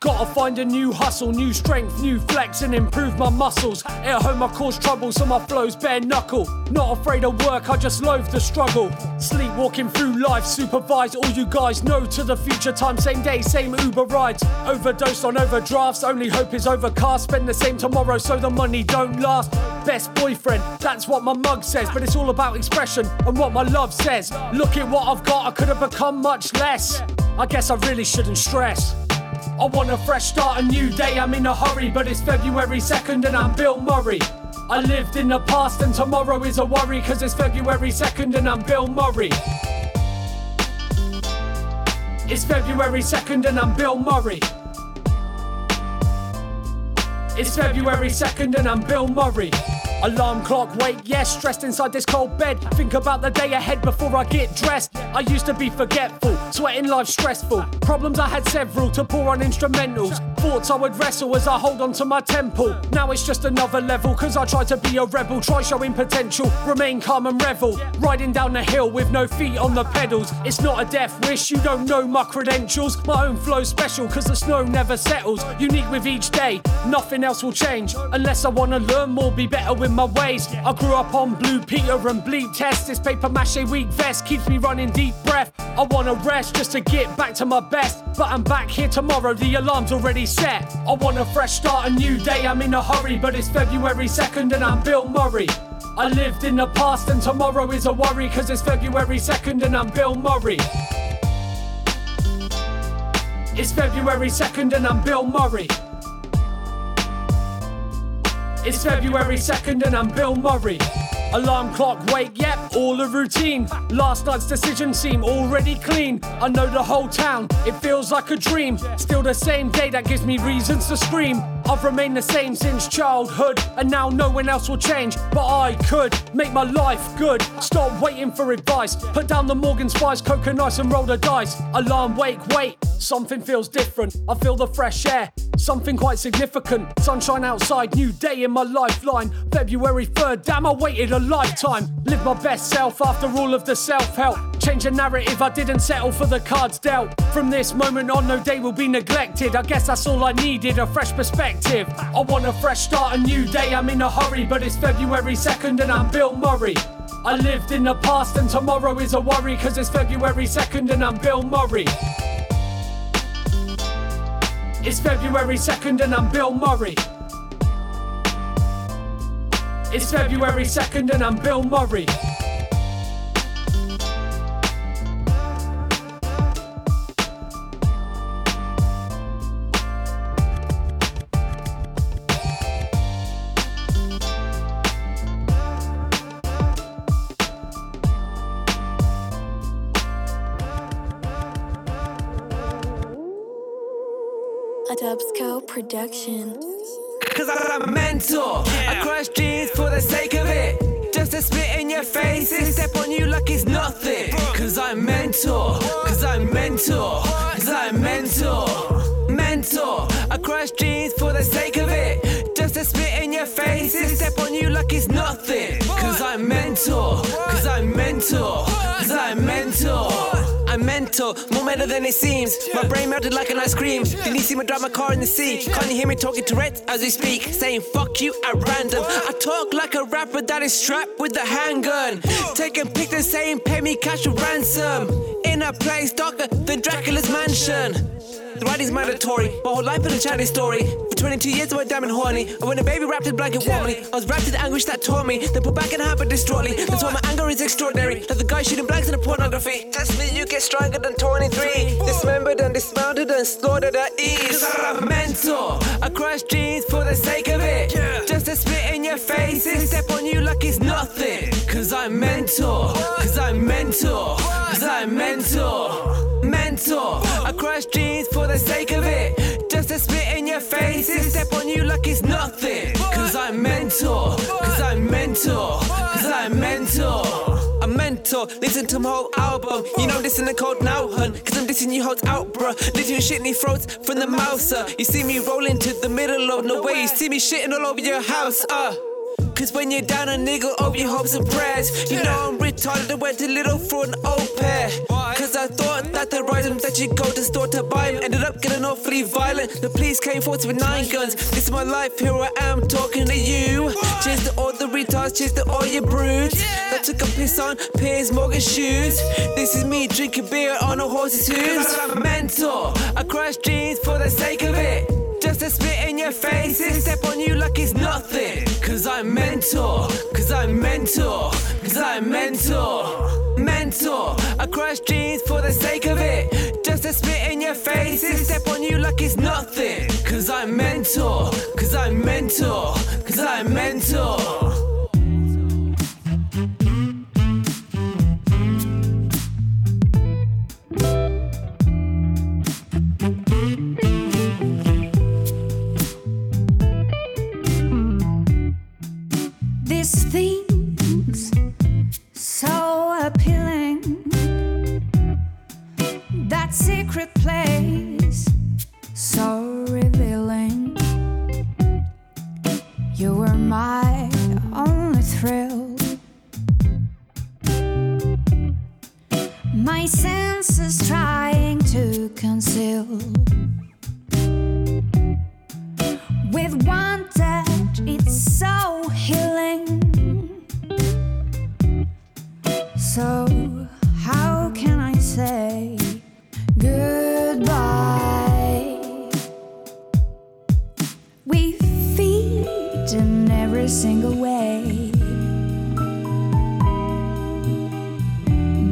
Gotta find a new hustle, new strength, new flex, and improve my muscles. At home, I cause trouble, so my flow's bare knuckle. Not afraid of work, I just loathe the struggle. Sleepwalking through life, supervise all you guys know to the future time, same day, same Uber rides. Overdosed on overdrafts, only hope is overcast. Spend the same tomorrow so the money don't last. Best boyfriend, that's what my mug says, but it's all about expression and what my love says. Look at what I've got, I could have become much less. I guess I really shouldn't stress. I want a fresh start, a new day. I'm in a hurry, but it's February 2nd and I'm Bill Murray. I lived in the past and tomorrow is a worry, cause it's February 2nd and I'm Bill Murray. It's February 2nd and I'm Bill Murray. It's February 2nd and I'm Bill Murray. Alarm clock, wake, yes, stressed inside this cold bed. Think about the day ahead before I get dressed. I used to be forgetful, sweating life stressful. Problems I had several to pour on instrumentals. Thoughts I would wrestle as I hold on to my temple. Now it's just another level, cause I try to be a rebel. Try showing potential, remain calm and revel. Riding down the hill with no feet on the pedals. It's not a death wish, you don't know my credentials. My own flow special, cause the snow never settles. Unique with each day, nothing else will change. Unless I wanna learn more, be better with my ways. I grew up on Blue Peter and Bleep Test. This paper mache weak vest keeps me running deep breath. I wanna rest just to get back to my best. But I'm back here tomorrow, the alarm's already set. I want a fresh start, a new day, I'm in a hurry. But it's February 2nd and I'm Bill Murray. I lived in the past and tomorrow is a worry, cause it's February 2nd and I'm Bill Murray. It's February 2nd and I'm Bill Murray. It's February 2nd and I'm Bill Murray. Alarm clock, wake, yep, all a routine. Last night's decision seem already clean. I know the whole town, it feels like a dream. Still the same day that gives me reasons to scream. I've remained the same since childhood, and now no one else will change. But I could make my life good. Stop waiting for advice. Put down the Morgan Spice, coconut ice, and roll the dice. Alarm, wake, wait. Something feels different. I feel the fresh air. Something quite significant. Sunshine outside, new day in my lifeline. February 3rd, damn, I waited a lifetime. Live my best self after all of the self help. Change the narrative, I didn't settle for the cards dealt. From this moment on, no day will be neglected. I guess that's all I needed a fresh perspective. I want a fresh start, a new day, I'm in a hurry. But it's February 2nd and I'm Bill Murray. I lived in the past and tomorrow is a worry, cause it's February 2nd and I'm Bill Murray. It's February 2nd and I'm Bill Murray. It's February 2nd and I'm Bill Murray. A Dubsco production. Cause I'm a mentor. I crush dreams step on you like it's nothing. Cause I'm mentor. Cause I'm mentor. Cause I'm mentor. Mentor. I crush dreams for the sake of it. Just to spit in your face step on you like it's nothing. Cause I'm mentor. Cause I'm mentor. Cause I'm mentor. I'm mental, more meta than it seems. My brain melted like an ice cream. Didn't you see me drive my car in the sea? Can't you hear me talking to Reds as we speak? Saying fuck you at random. I talk like a rapper that is strapped with a handgun. Taking pictures saying pay me cash or ransom. In a place darker than Dracula's mansion. The writing's mandatory, my whole life been a chatty story. For 22 years I went damn and horny. And when a baby wrapped in blanket warmly, I was wrapped in the anguish that tore me. Then put back in habit distraughtly. That's why my anger is extraordinary. Like the guy shooting blanks in a pornography. Test me, you get stronger than 23. Dismembered and dismounted and slaughtered at ease. Cause I'm a mentor. I crush jeans for the sake of it. Just to spit in your face and step on you like it's nothing. Cause I'm mentor. Cause I'm mentor. Cause I'm mentor. Mentor. I crush dreams step on you like it's nothing. Cause I'm mentor. Cause I'm mentor. Cause I'm mentor. I'm mentor, listen to my whole album. You know this in the cold now, hun. Cause I'm dissing you hoes out, bruh. Listen you shitting throats from the mouser. You see me rolling to the middle of nowhere. You see me shitting all over your house, uh. Cause when you're down a nigga over your hopes and prayers, you know I'm retarded I went a little for an au pair. Cause I thought that the items that you go to store to buy 'em ended up getting awfully violent. The police came forth with nine guns. This is my life, here I am talking to you. Cheers to all the retards, cheers to all your broods. That took a piss on Piers Morgan shoes. This is me drinking beer on a horse's hooves. Mentor, I crush jeans for the sake of it. Just to in your face and step on you like it's nothing. Cause I'm mentor, cause I'm mentor, cause I'm mentor. Mentor, I crush dreams for the sake of it. Just to spit in your face and step on you like it's nothing. Cause I'm mentor, cause I'm mentor, cause I'm mentor. That secret place, so revealing. You were my only thrill. My senses trying to conceal. With one touch, it's so healing. So, how can I say goodbye? We feed in every single way.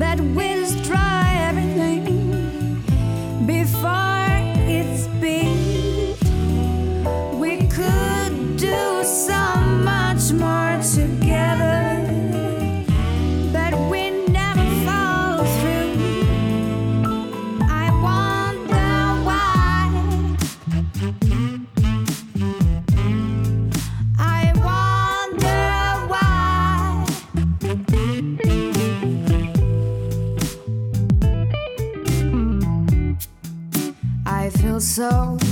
But we'll so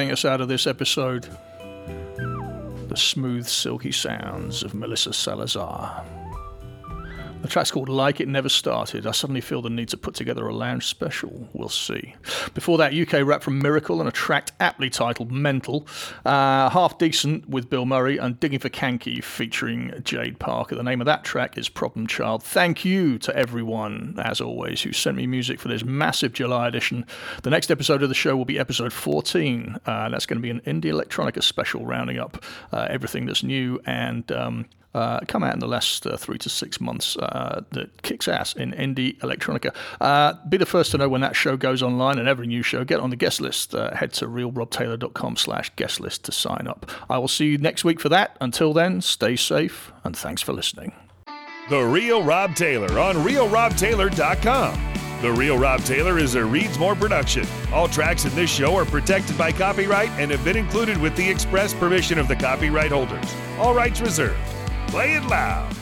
Playing us out of this episode, the smooth, silky sounds of Melissa Salazar. Track's called Like It Never Started. I suddenly feel the need to put together a lounge special. We'll see. Before that, UK rap from Miracle and a track aptly titled Mental. Uh, Half Decent with Bill Murray and Digging for Kanky featuring Jade Parker. The name of that track is Problem Child. Thank you to everyone, as always, who sent me music for this massive July edition. The next episode of the show will be episode 14. Uh, that's going to be an Indie Electronica special, rounding up uh, everything that's new and. Um, uh, come out in the last uh, three to six months uh, that kicks ass in indie electronica. Uh, be the first to know when that show goes online and every new show. Get on the guest list. Uh, head to realrobtaylor.com slash guest list to sign up. I will see you next week for that. Until then, stay safe and thanks for listening. The Real Rob Taylor on RealRobTaylor.com. The Real Rob Taylor is a Reads More production. All tracks in this show are protected by copyright and have been included with the express permission of the copyright holders. All rights reserved. Play it loud.